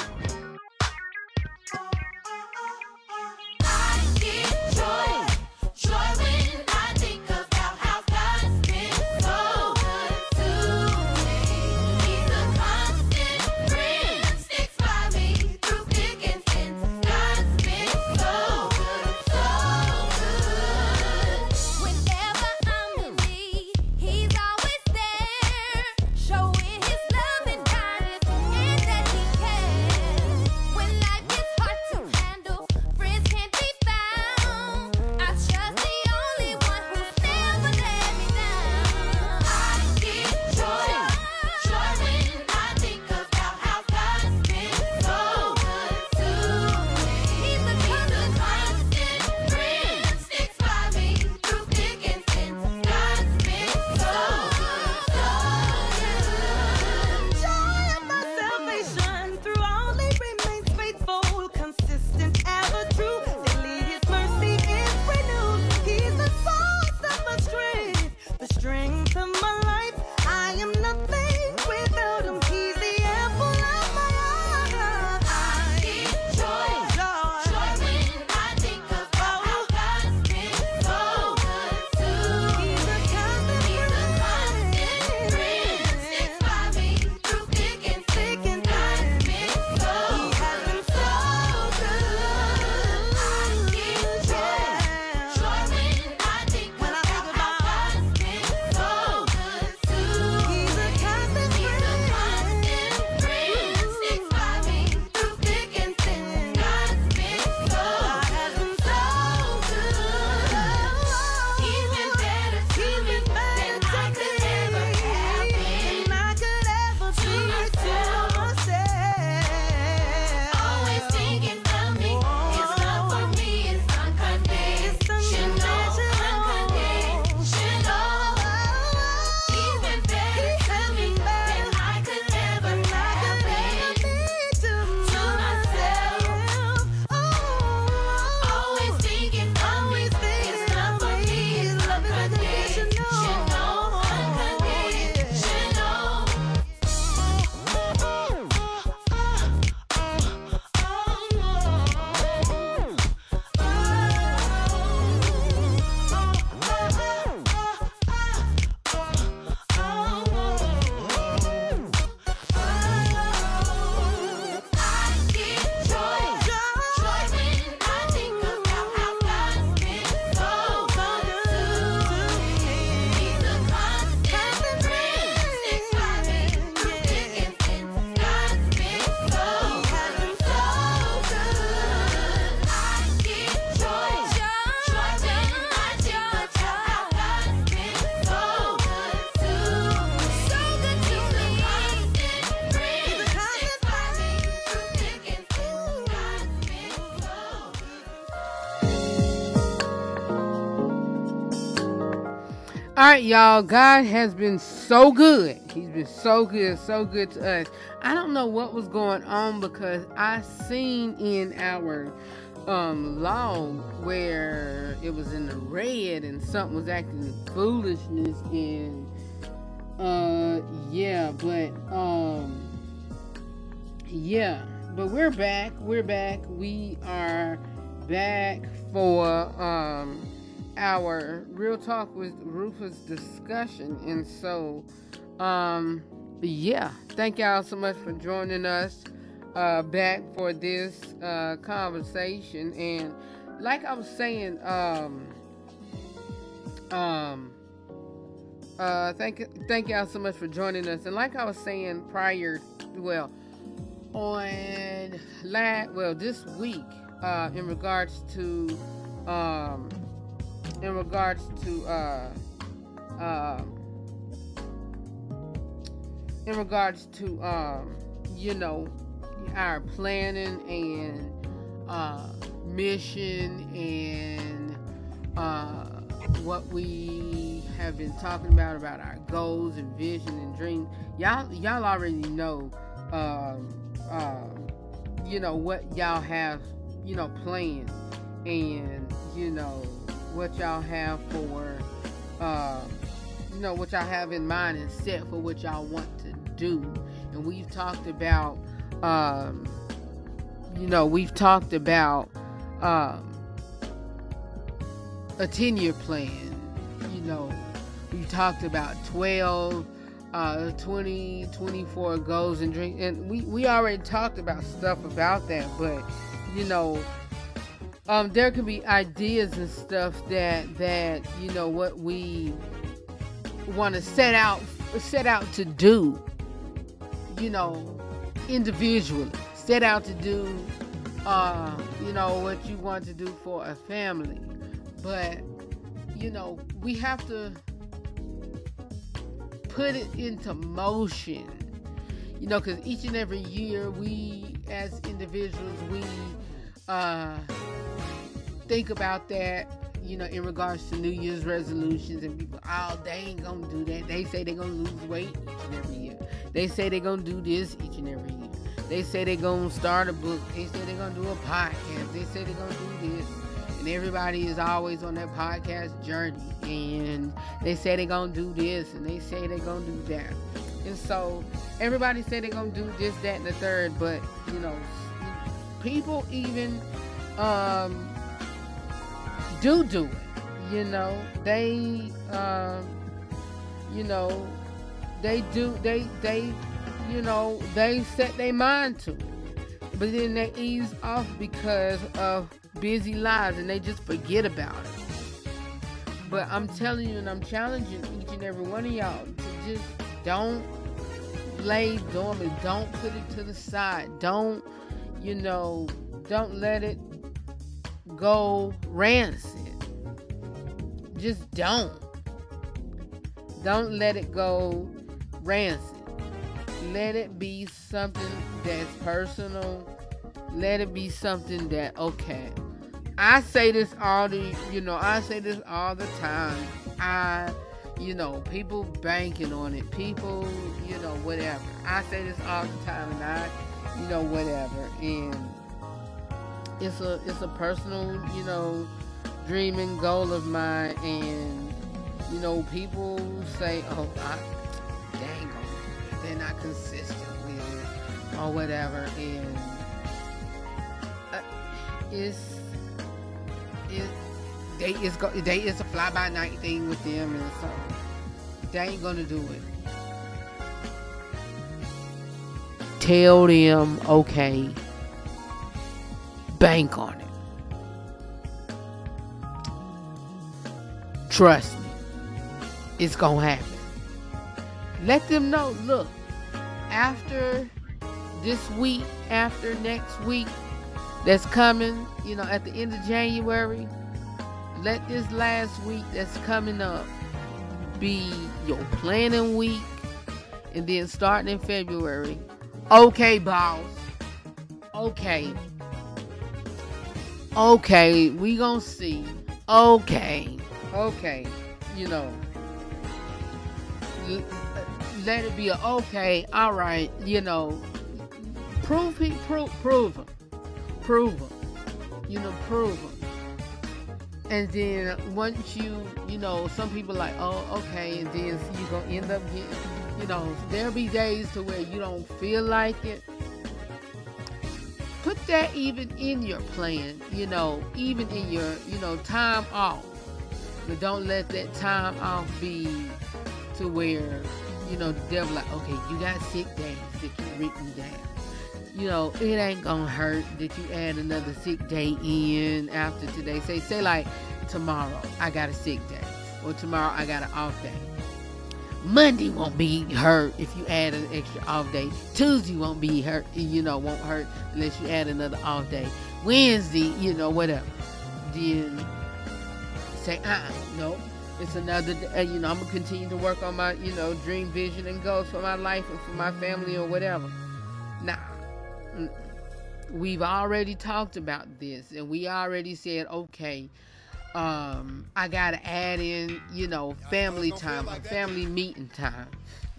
y'all? God has been so good. He's been so good, so good to us. I don't know what was going on because I seen in our um log where it was in the red and something was acting foolishness and uh yeah, but um yeah, but we're back. We're back. We are back for um our real talk with Rufus discussion. And so, um, yeah, thank y'all so much for joining us uh, back for this uh, conversation. And like I was saying, um, um, uh, thank thank y'all so much for joining us. And like I was saying prior, well, on last, well, this week, uh, in regards to um in regards to, uh, uh, in regards to, um, you know, our planning and uh, mission and uh, what we have been talking about about our goals and vision and dreams. Y'all, y'all already know, um, um, you know what y'all have, you know, planned, and you know what y'all have for, uh, you know what y'all have in mind and set for what y'all want to do. And we've talked about, um, you know, we've talked about um, a 10 year plan. You know, we talked about 12, uh, 20, 24 goals and dreams. And we, we already talked about stuff about that, but, you know, um, there could be ideas and stuff that, that, you know, what we want to set out, set out to do, you know, individually. Set out to do, uh, you know, what you want to do for a family. But, you know, we have to put it into motion. You know, because each and every year we, as individuals, we uh, think about that, you know, in regards to New Year's resolutions and people, oh, they ain't gonna do that. They say they're gonna lose weight each and every year. They say they're gonna do this each and every year. They say they're gonna start a book. They say they're gonna do a podcast. They say they're gonna do this. And everybody is always on that podcast journey. And they say they're gonna do this and they say they're gonna do that. And so everybody say they're gonna do this, that, and the third, but you know, people even um do do it. You know, they um you know, they do they they you know, they set their mind to it. But then they ease off because of busy lives and they just forget about it. But I'm telling you and I'm challenging each and every one of y'all to just don't lay dormant. Don't put it to the side. Don't, you know, don't let it go rancid. Just don't. Don't let it go rancid. Let it be something that's personal. Let it be something that okay. I say this all the you know, I say this all the time. I you know, people banking on it. People, you know, whatever. I say this all the time and I, you know, whatever. And it's a it's a personal, you know, dream and goal of mine and you know, people say, Oh, I dang they're not consistent with it or whatever and uh, it's it they is go they is a fly by night thing with them and so they ain't gonna do it. Tell them okay bank on it. Trust me it's gonna happen. Let them know look after this week after next week that's coming you know at the end of january let this last week that's coming up be your planning week and then starting in february. Okay boss. Okay okay we gonna see okay okay you know l- let it be a okay all right you know prove it prove prove 'em. prove 'em. you know prove 'em. and then once you you know some people like oh okay and then you gonna end up getting you know there'll be days to where you don't feel like it put that even in your plan you know even in your you know time off but don't let that time off be to where you know the devil like okay you got sick days that you written down you know, it ain't gonna hurt that you add another sick day in after today. Say, say like tomorrow I got a sick day, or tomorrow I got an off day. Monday won't be hurt if you add an extra off day. Tuesday won't be hurt, you know, won't hurt unless you add another off day. Wednesday, you know, whatever. Then say, uh, uh no, it's another. Day. uh, You know, I'm gonna continue to work on my, you know, dream, vision, and goals for my life and for my family or whatever. Nah, Mm. we've already talked about this, and we already said, okay, um, I gotta add in, you know, family time, or family meeting time.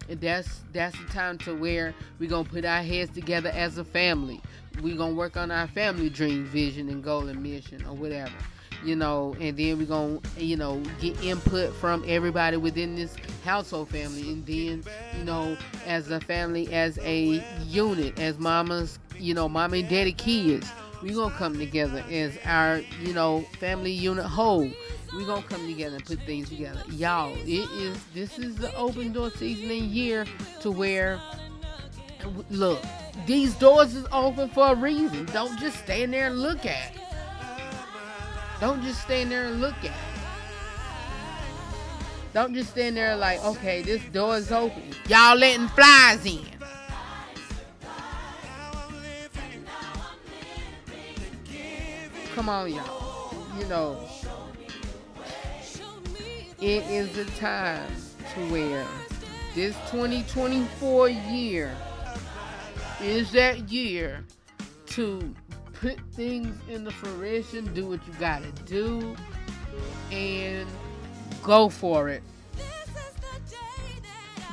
And that's that's the time to where we're gonna put our heads together as a family. We're gonna work on our family dream, vision, and goal and mission, or whatever. You know, and then we're gonna, you know, get input from everybody within this household family, and then, you know, as a family, as a unit, as mamas, you know, mama and daddy kids, we gonna come together as our, you know, family unit whole. we gonna come together and put things together. Y'all, it is this is the open door season and year to where look, these doors is open for a reason. Don't just stand there and look at. Don't just stand there and look at. Don't just stand there like, okay, this door is open. Y'all letting flies in. Come on, y'all. You know, it is the time to where this 2024 year is that year to put things into fruition, do what you gotta do, and go for it.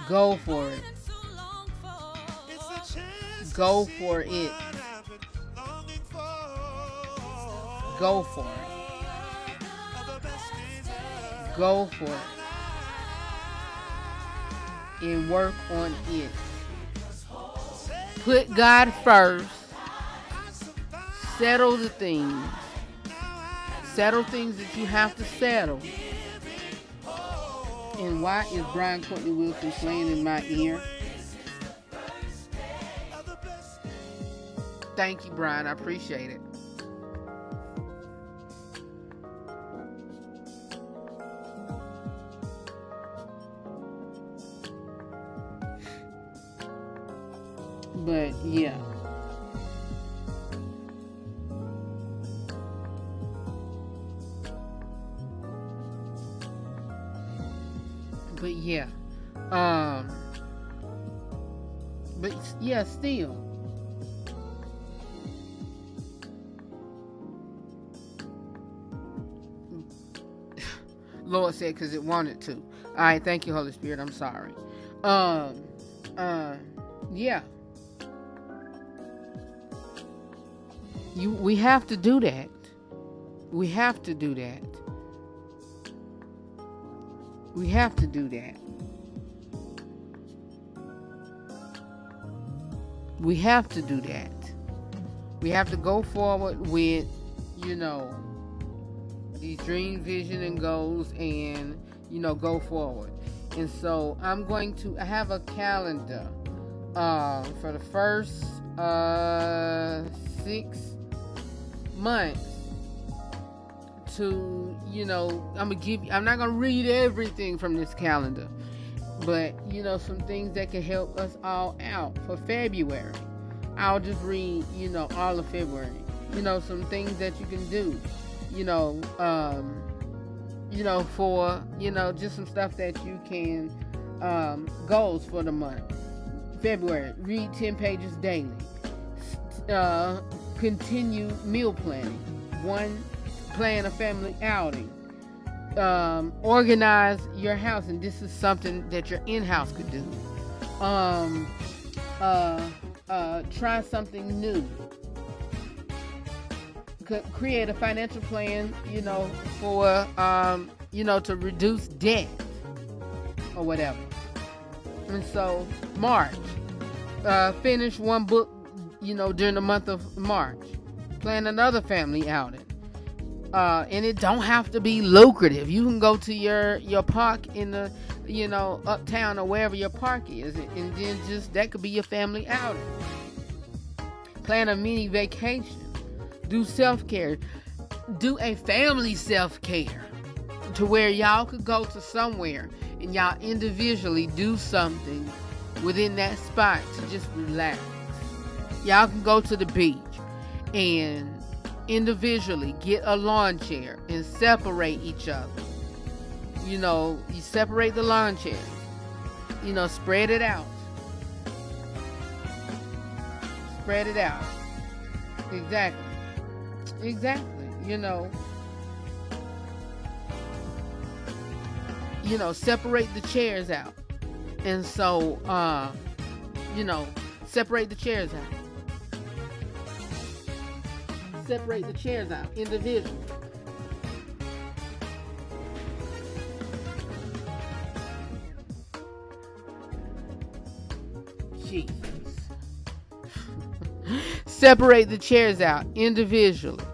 Go for it. Go for it. Go for it. Go for it. And work on it. Put God first. Settle the things. Settle things that you have to settle. And why is Brian Courtney Wilson playing in my ear? Thank you, Brian. I appreciate it. Wanted to. All right, thank you, Holy Spirit. I'm sorry. Um, uh, yeah. You, we have to do that. We have to do that. We have to do that. We have to do that. We have to go forward with, you know, these dream, vision, and goals, and you know, go forward. And so I'm going to have a calendar uh, for the first uh, six months to you know I'm gonna give I'm not gonna read everything from this calendar, but you know some things that can help us all out for February. I'll just read you know all of February. You know some things that you can do you know, um, you know, for you know, just some stuff that you can um, goals for the month. February, read ten pages daily. Uh, continue meal planning. One, plan a family outing. Um, organize your house, and this is something that your in-house could do. Um, uh, uh, try something new create a financial plan, you know, for um, you know, to reduce debt or whatever. And so March, uh, finish one book, you know, during the month of March. Plan another family outing. Uh, and it don't have to be lucrative. You can go to your your park in the, you know, uptown or wherever your park is, and then just that could be your family outing Plan a mini vacation. Do self care. Do a family self care to where y'all could go to somewhere and y'all individually do something within that spot to just relax. Y'all can go to the beach and individually get a lawn chair and separate each other. You know, you separate the lawn chairs. You know, spread it out. Spread it out. Exactly. Exactly. You know, you know, separate the chairs out. And so, uh, you know, separate the chairs out. Separate the chairs out individually. Jesus. Separate the chairs out individually.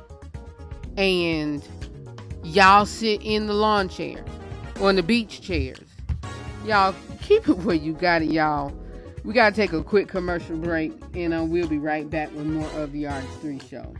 And y'all sit in the lawn chair on the beach chairs. Y'all keep it where you got it, y'all. We gotta take a quick commercial break, and uh, we'll be right back with more of the RH3 show.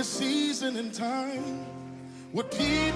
this season and time would peace.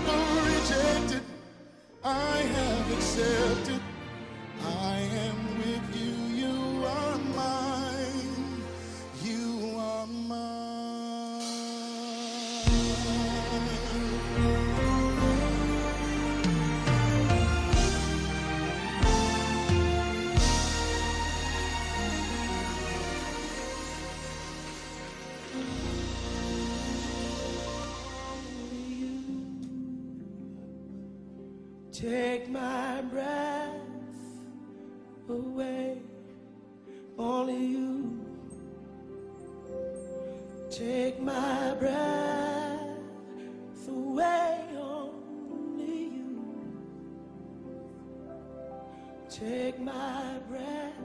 Take my breath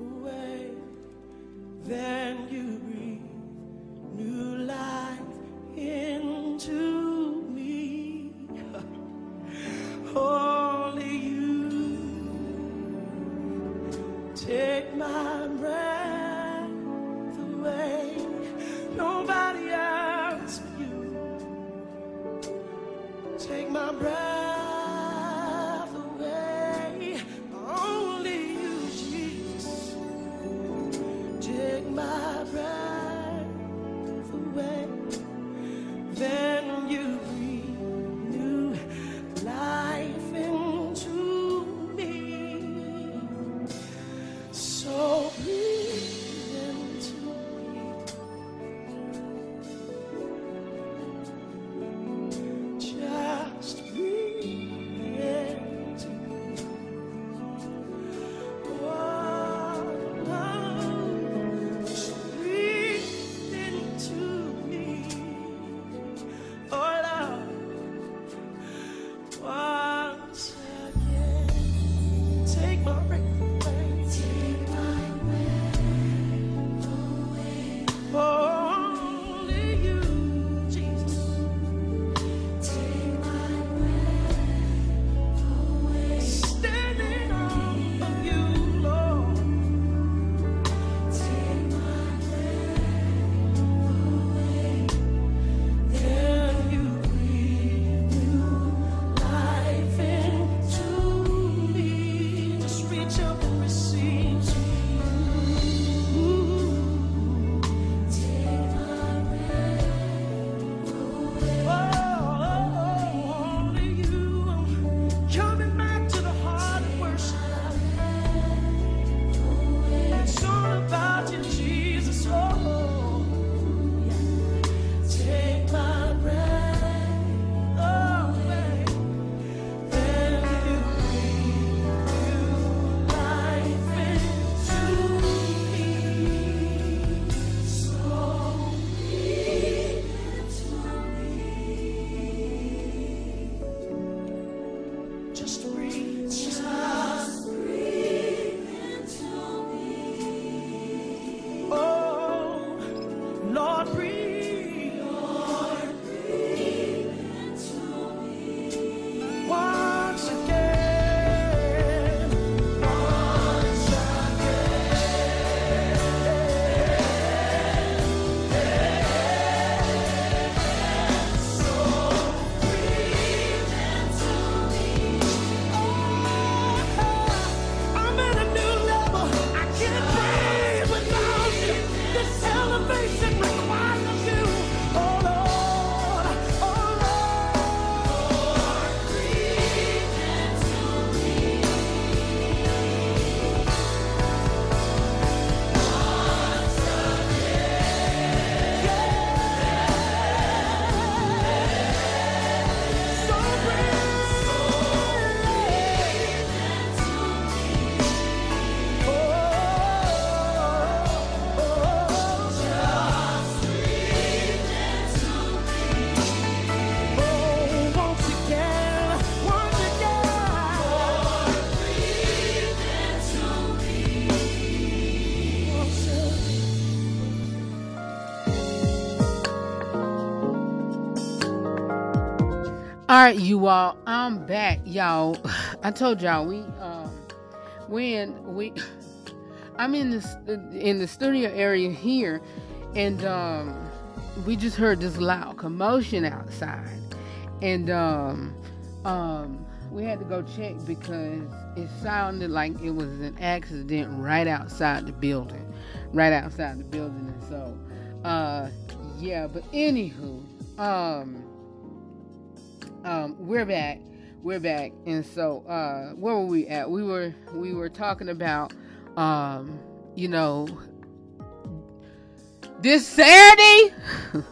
away, then you right, you all. I'm back, y'all. I told y'all we um when we I'm in this in the studio area here, and um we just heard this loud commotion outside, and um um we had to go check because it sounded like it was an accident right outside the building, right outside the building, and so uh yeah. But anywho, um um, we're back. We're back. And so, uh, where were we at? We were we were talking about, um, you know, this Saturday.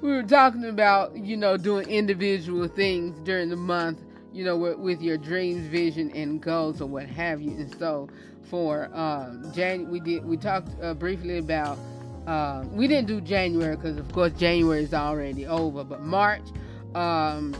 we were talking about, you know, doing individual things during the month, you know, with, with your dreams, vision, and goals, or what have you. And so, for um, Jan, we did we talked uh, briefly about uh, we didn't do January because, of course, January is already over. But March, um,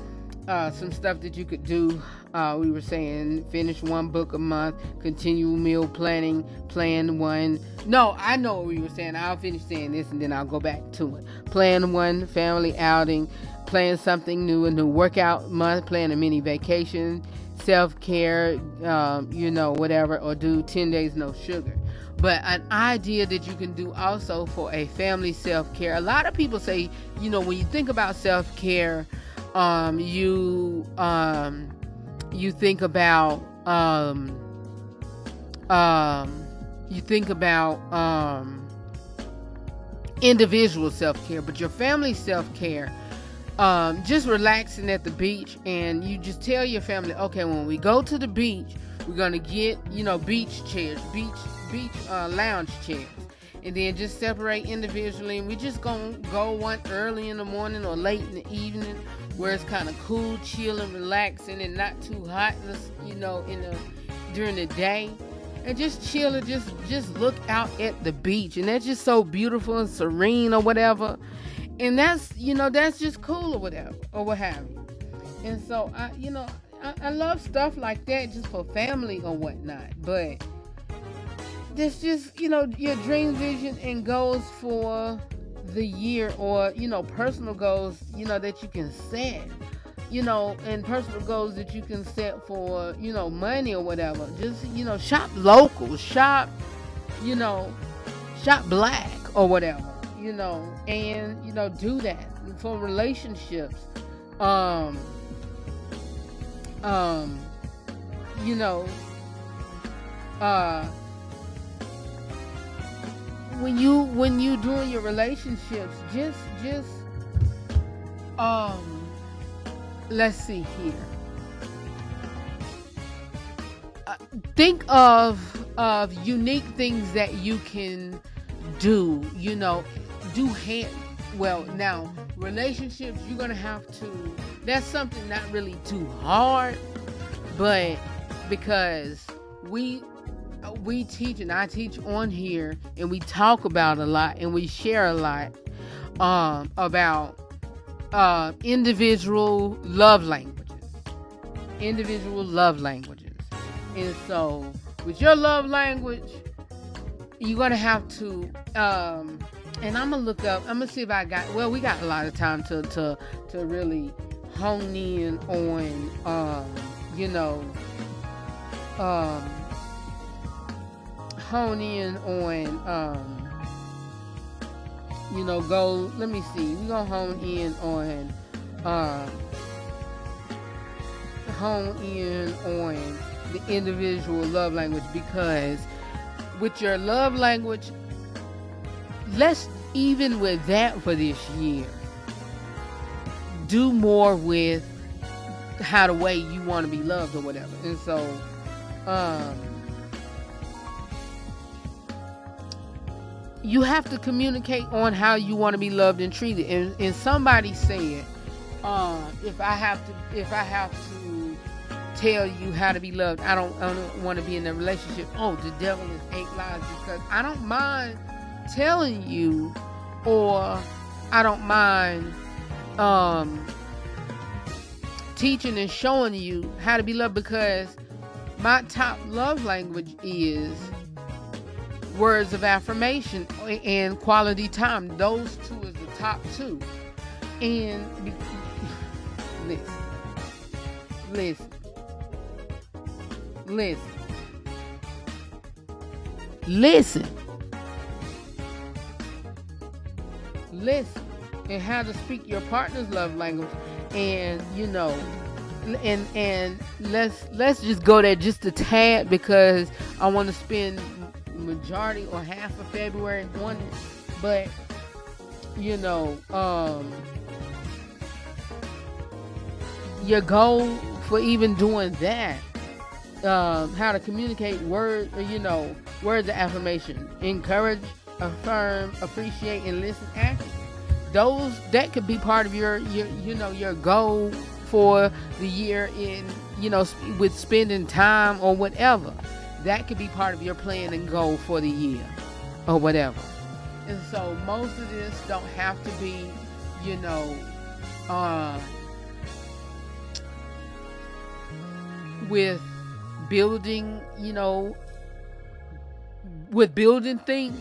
uh, some stuff that you could do. Uh, we were saying finish one book a month, continue meal planning, plan one. No, I know what we were saying. I'll finish saying this and then I'll go back to it. Plan one family outing, plan something new, a new workout month, plan a mini vacation, self care, um, you know, whatever, or do 10 days no sugar but an idea that you can do also for a family self-care. A lot of people say you know when you think about self-care um, you um, you think about um, um, you think about um, individual self-care but your family self-care um, just relaxing at the beach and you just tell your family okay when we go to the beach we're gonna get you know beach chairs beach beach uh, lounge chairs and then just separate individually. And we just gonna go one early in the morning or late in the evening where it's kind of cool chill and relaxing and not too hot you know in the during the day. And just chill and just just look out at the beach. And that's just so beautiful and serene or whatever. And that's you know that's just cool or whatever or what have you. And so i you know I, I love stuff like that just for family or whatnot. But there's just you know your dream vision and goals for the year or you know personal goals you know that you can set you know and personal goals that you can set for you know money or whatever just you know shop local shop you know shop black or whatever you know and you know do that for relationships um um you know uh when you when you doing your relationships just just um let's see here. Uh, think of of unique things that you can do you know do hand well now relationships you're gonna have to that's something not really too hard but because we we teach and I teach on here and we talk about a lot and we share a lot um, about uh, individual love languages. Individual love languages. And so with your love language, you're gonna have to um, and I'm gonna look up, I'm gonna see if I got well, we got a lot of time to to to really hone in on um, you know um hone in on um you know go let me see we're gonna hone in on uh hone in on the individual love language because with your love language let's even with that for this year do more with how the way you want to be loved or whatever. And so um you have to communicate on how you want to be loved and treated. And, and somebody said, uh, if I have to, if I have to tell you how to be loved, I don't, I don't want to be in a relationship. Oh, the devil is eight lies because I don't mind telling you, or I don't mind um, teaching and showing you how to be loved because my top love language is words of affirmation and quality time. Those two is the top two. And listen, listen, listen, listen, listen, and how to speak your partner's love language, and you know, and and let's let's just go there just a tad because I want to spend majority or half of February but you know, um, your goal for even doing that, um, how to communicate word, you know, words of affirmation, encourage, affirm, appreciate, and listen actively. Those that could be part of your your you know your goal for the year in you know with spending time or whatever. That could be part of your plan and goal for the year or whatever. And so most of this don't have to be, you know, uh, with building, you know, with building things,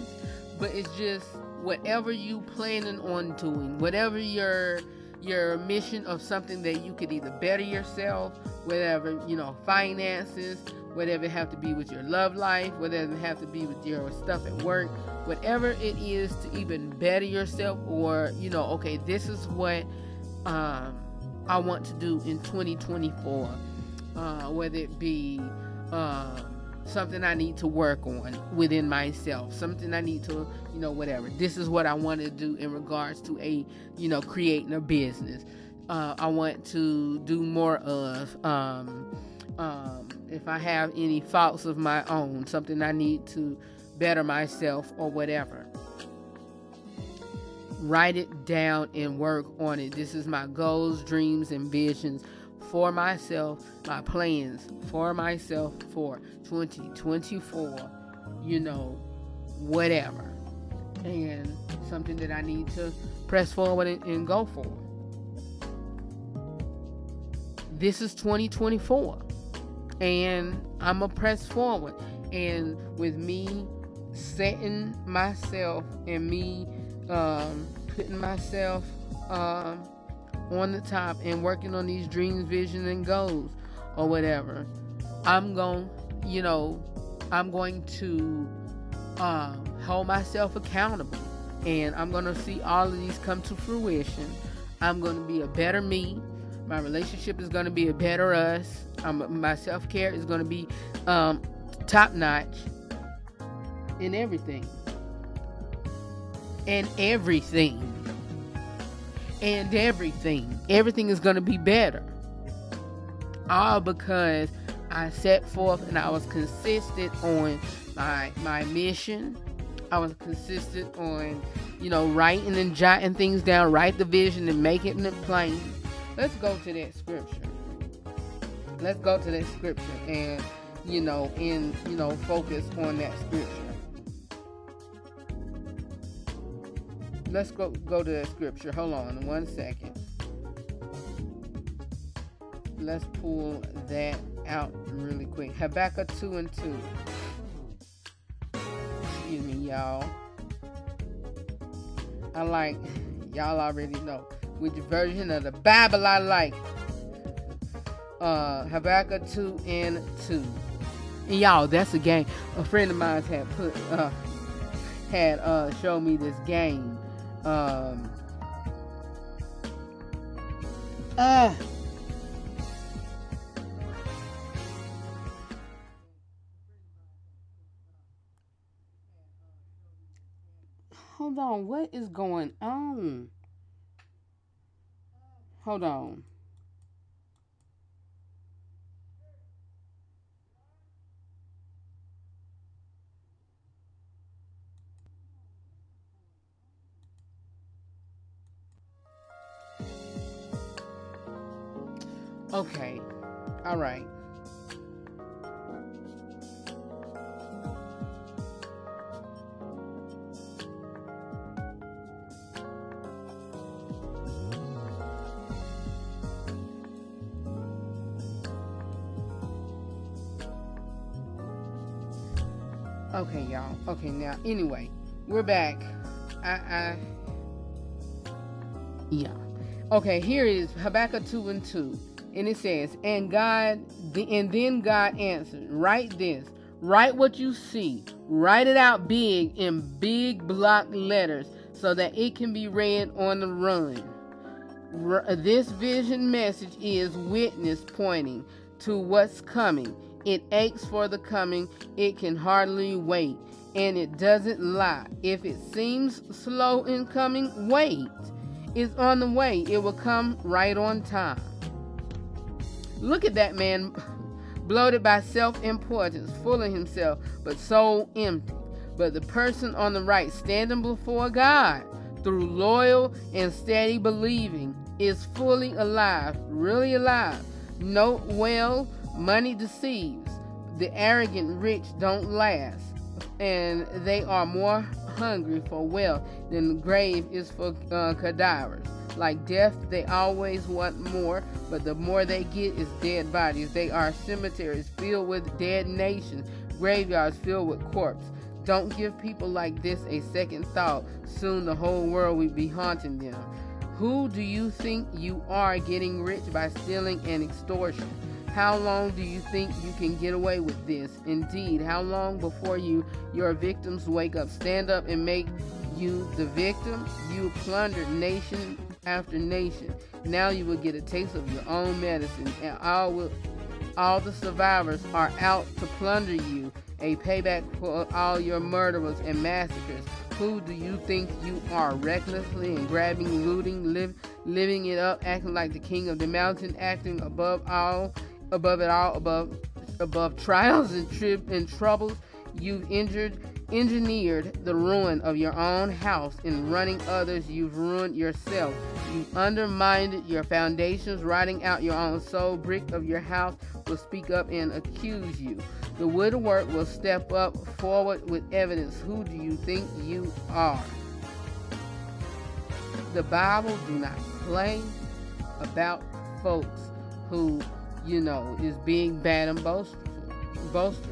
but it's just whatever you planning on doing, whatever your your mission of something that you could either better yourself, whatever, you know, finances, whatever it have to be with your love life, whatever it have to be with your stuff at work, whatever it is to even better yourself or, you know, okay, this is what um, I want to do in 2024. Uh, whether it be um, something I need to work on within myself, something I need to, you know, whatever. This is what I want to do in regards to a, you know, creating a business. Uh, I want to do more of. Um, um, if I have any faults of my own, something I need to better myself or whatever. Write it down and work on it. This is my goals, dreams, and visions for myself, my plans for myself for 2024, you know, whatever. And something that I need to press forward and, and go for. This is 2024 and I'm gonna press forward. And with me setting myself and me um, putting myself um, on the top and working on these dreams, visions, and goals or whatever, I'm going, you know, I'm going to um, hold myself accountable, and I'm gonna see all of these come to fruition. I'm gonna be a better me. My relationship is gonna be a better us. My self care is gonna be um, top notch in everything, and everything, and everything. Everything is gonna be better. All because I set forth and I was consistent on my my mission. I was consistent on, you know, writing and jotting things down, write the vision and making it plain. Let's go to that scripture. Let's go to that scripture and, you know, and you know, focus on that scripture. Let's go go to that scripture. Hold on one second. Let's pull that out really quick. Habakkuk 2 and 2. Excuse me, y'all. I like, y'all already know which version of the Bible I like. Uh, Habakkuk 2 and 2. And y'all, that's a game. A friend of mine had put, uh, had uh, showed me this game. Um, uh, Hold on, what is going on? Hold on. Okay. All right. Okay, y'all. Okay, now anyway, we're back. I, I, yeah, Okay, here is Habakkuk 2 and 2. And it says, And God, and then God answered, Write this, write what you see, write it out big in big block letters so that it can be read on the run. This vision message is witness pointing to what's coming. It aches for the coming, it can hardly wait, and it doesn't lie. If it seems slow in coming, wait. It's on the way, it will come right on time. Look at that man, bloated by self importance, full of himself, but so empty. But the person on the right, standing before God through loyal and steady believing, is fully alive, really alive. Note well, money deceives. The arrogant rich don't last, and they are more hungry for wealth than the grave is for uh, cadavers. Like death, they always want more, but the more they get is dead bodies. They are cemeteries filled with dead nations, graveyards filled with corpses. Don't give people like this a second thought. Soon the whole world will be haunting them. Who do you think you are getting rich by stealing and extortion? How long do you think you can get away with this? Indeed, how long before you your victims wake up, stand up and make you the victim? You plundered nation after nation. Now you will get a taste of your own medicine, and all will all the survivors are out to plunder you, a payback for all your murderers and massacres. Who do you think you are? Recklessly and grabbing, looting, live, living it up, acting like the king of the mountain, acting above all, above it all, above, above trials and trib and troubles. You've injured, engineered the ruin of your own house. In running others, you've ruined yourself. You've undermined your foundations, writing out your own soul. Brick of your house will speak up and accuse you. The woodwork will step up forward with evidence. Who do you think you are? The Bible do not play about folks who, you know, is being bad and boastful, boasters.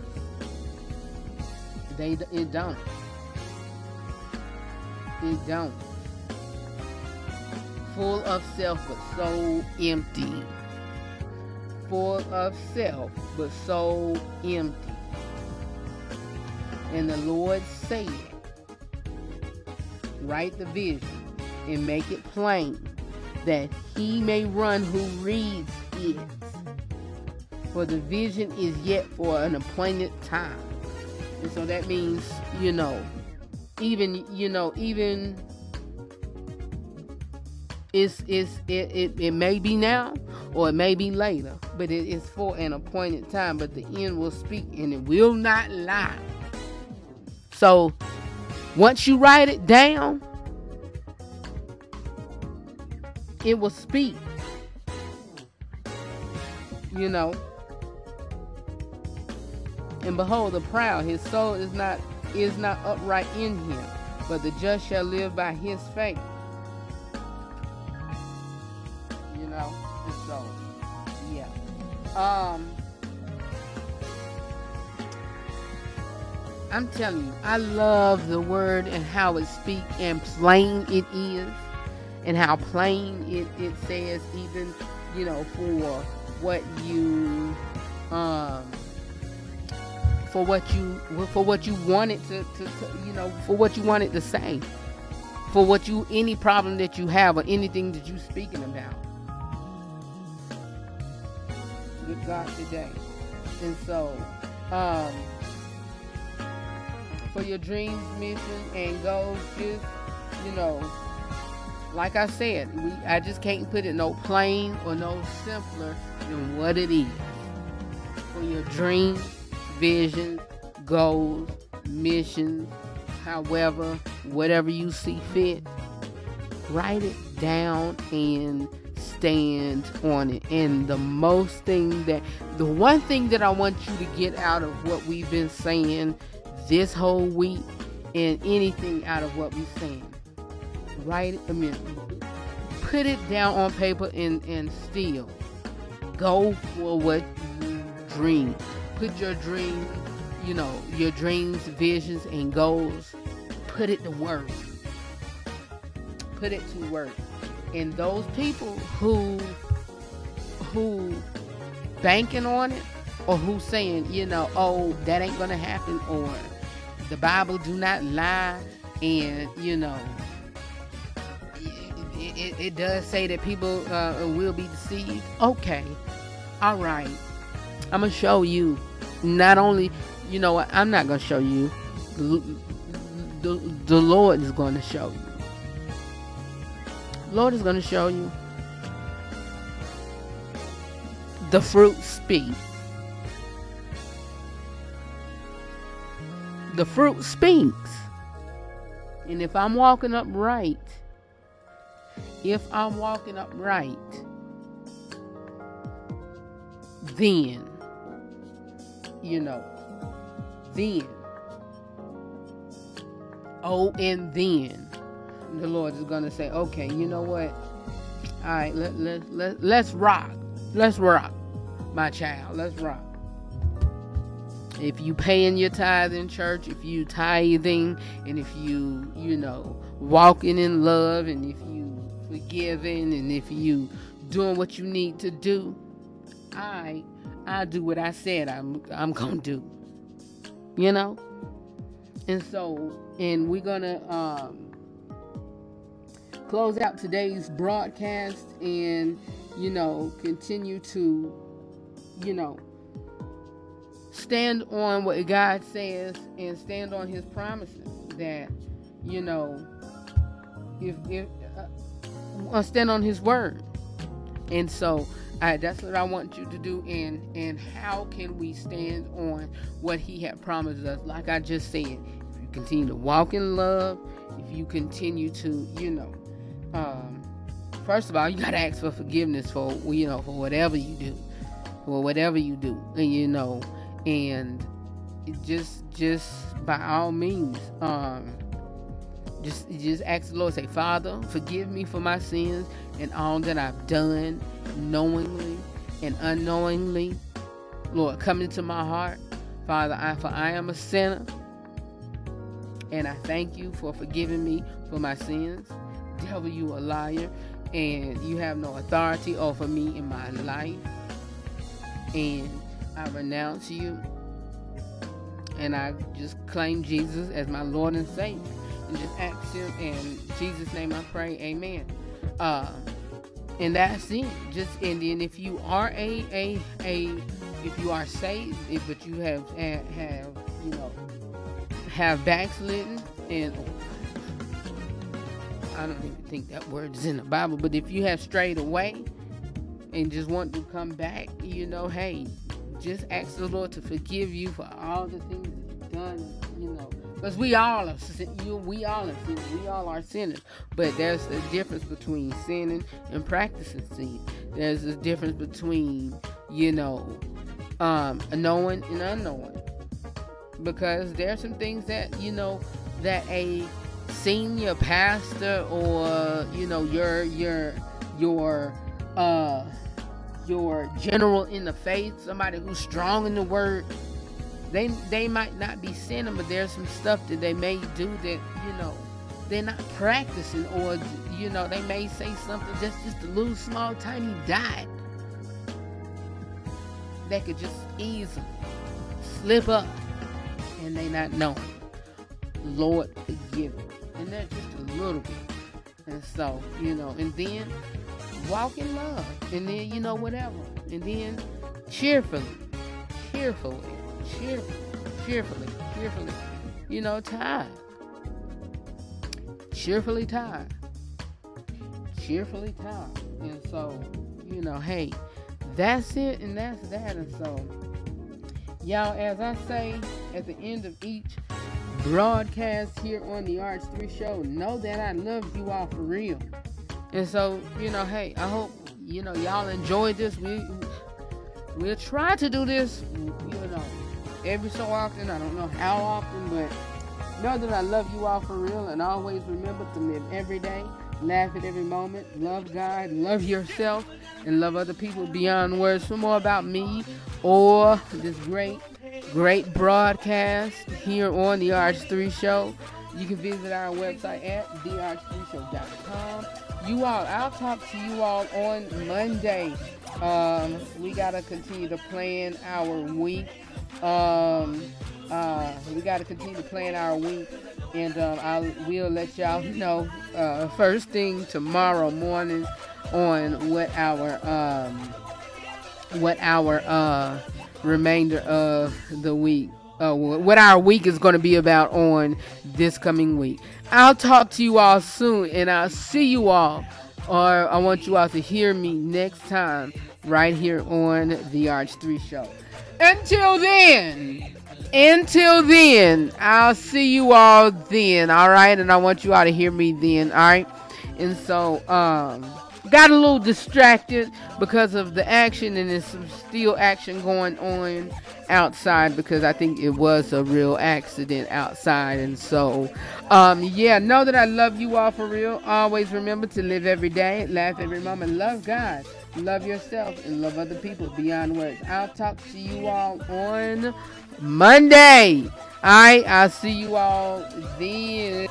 They it don't. It don't. Full of self but so empty. Full of self but so empty. And the Lord said, Write the vision and make it plain that he may run who reads it. For the vision is yet for an appointed time. And so that means, you know, even you know, even it's it's it, it, it may be now or it may be later, but it is for an appointed time. But the end will speak and it will not lie. So once you write it down, it will speak. You know. And behold, the proud, his soul is not is not upright in him, but the just shall live by his faith. You know, and so yeah. Um I'm telling you, I love the word and how it speaks and plain it is and how plain it, it says even, you know, for what you um for what you for what you wanted to, to, to you know for what you wanted to say for what you any problem that you have or anything that you're speaking about. With god today. And so um for your dreams mission and goals just you know like i said we i just can't put it no plain or no simpler than what it is. For your dreams visions, goals, missions, however, whatever you see fit, write it down and stand on it. And the most thing that, the one thing that I want you to get out of what we've been saying this whole week and anything out of what we're saying, write it, I mean, put it down on paper and, and still go for what you dream put your dream, you know, your dreams, visions, and goals, put it to work. Put it to work. And those people who who banking on it or who saying, you know, oh, that ain't gonna happen or the Bible do not lie and you know it, it, it does say that people uh, will be deceived. Okay. All right. I'm gonna show you. Not only, you know what? I'm not gonna show you. The, the, the Lord is going to show you. Lord is to show you. The fruit speak. The fruit speaks. And if I'm walking upright, if I'm walking upright, then, you know, then, oh, and then the Lord is going to say, okay, you know what? All right, let, let, let, let's rock. Let's rock, my child. Let's rock. If you paying your tithe in church, if you tithing, and if you, you know, walking in love, and if you forgiving, and if you doing what you need to do, I, I do what I said I'm, I'm gonna do. You know, and so, and we're gonna um, close out today's broadcast, and you know, continue to, you know, stand on what God says and stand on His promises. That you know, if if uh, stand on His word, and so uh, that's what I want you to do. And and how can we stand on what He had promised us? Like I just said, if you continue to walk in love, if you continue to, you know, um, first of all, you gotta ask for forgiveness for you know for whatever you do, for whatever you do, and you know and just just by all means um just just ask the lord say father forgive me for my sins and all that i've done knowingly and unknowingly. Lord come into my heart. Father i for i am a sinner and i thank you for forgiving me for my sins. Devil you a liar and you have no authority over me in my life. And I renounce you and I just claim Jesus as my Lord and Savior. And just ask Him in Jesus' name I pray, Amen. Uh, and that's it. Just and then if you are a a a if you are saved, if, but you have have you know have backslidden and I don't even think that word is in the Bible, but if you have strayed away and just want to come back, you know, hey, just ask the Lord to forgive you for all the things that you've done. Because we all are you, we all are sinners. We all are sinners. But there's a difference between sinning and practicing sin. There's a difference between, you know, um, knowing and unknowing. Because there are some things that, you know, that a senior pastor or, you know, your your your uh your general in the faith, somebody who's strong in the word, they they might not be sinning, but there's some stuff that they may do that you know they're not practicing, or you know they may say something just just a little small tiny dot that could just easily slip up, and they not know. Lord forgive them, and that's just a little bit, and so you know, and then walk in love, and then you know whatever, and then cheerfully, cheerfully, cheerfully, cheerfully, cheerfully, you know, tired, cheerfully tired, cheerfully tired, and so you know, hey, that's it, and that's that, and so y'all, as I say at the end of each broadcast here on the RH3 show, know that I love you all for real. And so, you know, hey, I hope you know y'all enjoyed this. We we'll try to do this, you know, every so often. I don't know how often, but know that I love you all for real, and always remember to live every day, laugh at every moment, love God, love yourself, and love other people beyond words. For more about me or this great, great broadcast here on the RH3 Show, you can visit our website at therh3show.com. you all, I'll talk to you all on Monday. Um, we gotta continue to plan our week. Um, uh, we continue to plan our week, and um, I will let y'all know uh, first thing tomorrow morning on what our um, what our uh, remainder of the week, uh, what our week is going to be about on this coming week. I'll talk to you all soon, and I'll see you all, or I want you all to hear me next time right here on the RH3 show. Until then, until then, I'll see you all then, all right? And I want you all to hear me then, all right? And so, um, got a little distracted because of the action, and there's some still action going on outside because I think it was a real accident outside. And so, um, yeah, know that I love you all for real. Always remember to live every day, laugh every moment, love God, love yourself, and love other people beyond words. I'll talk to you all on Monday. All right, I'll see you all then.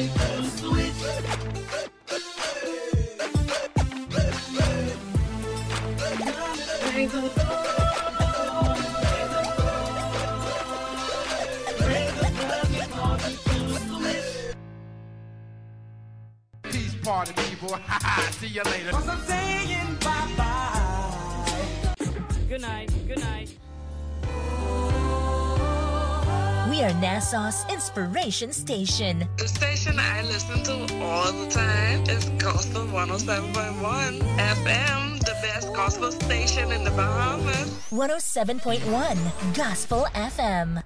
Peace party people. See you later. I'm saying bye-bye. Good night. Good night. We are Nassau's inspiration station. The station I listen to all the time is Gospel 107.1 FM, the best gospel station in the Bahamas. 107.1 Gospel FM.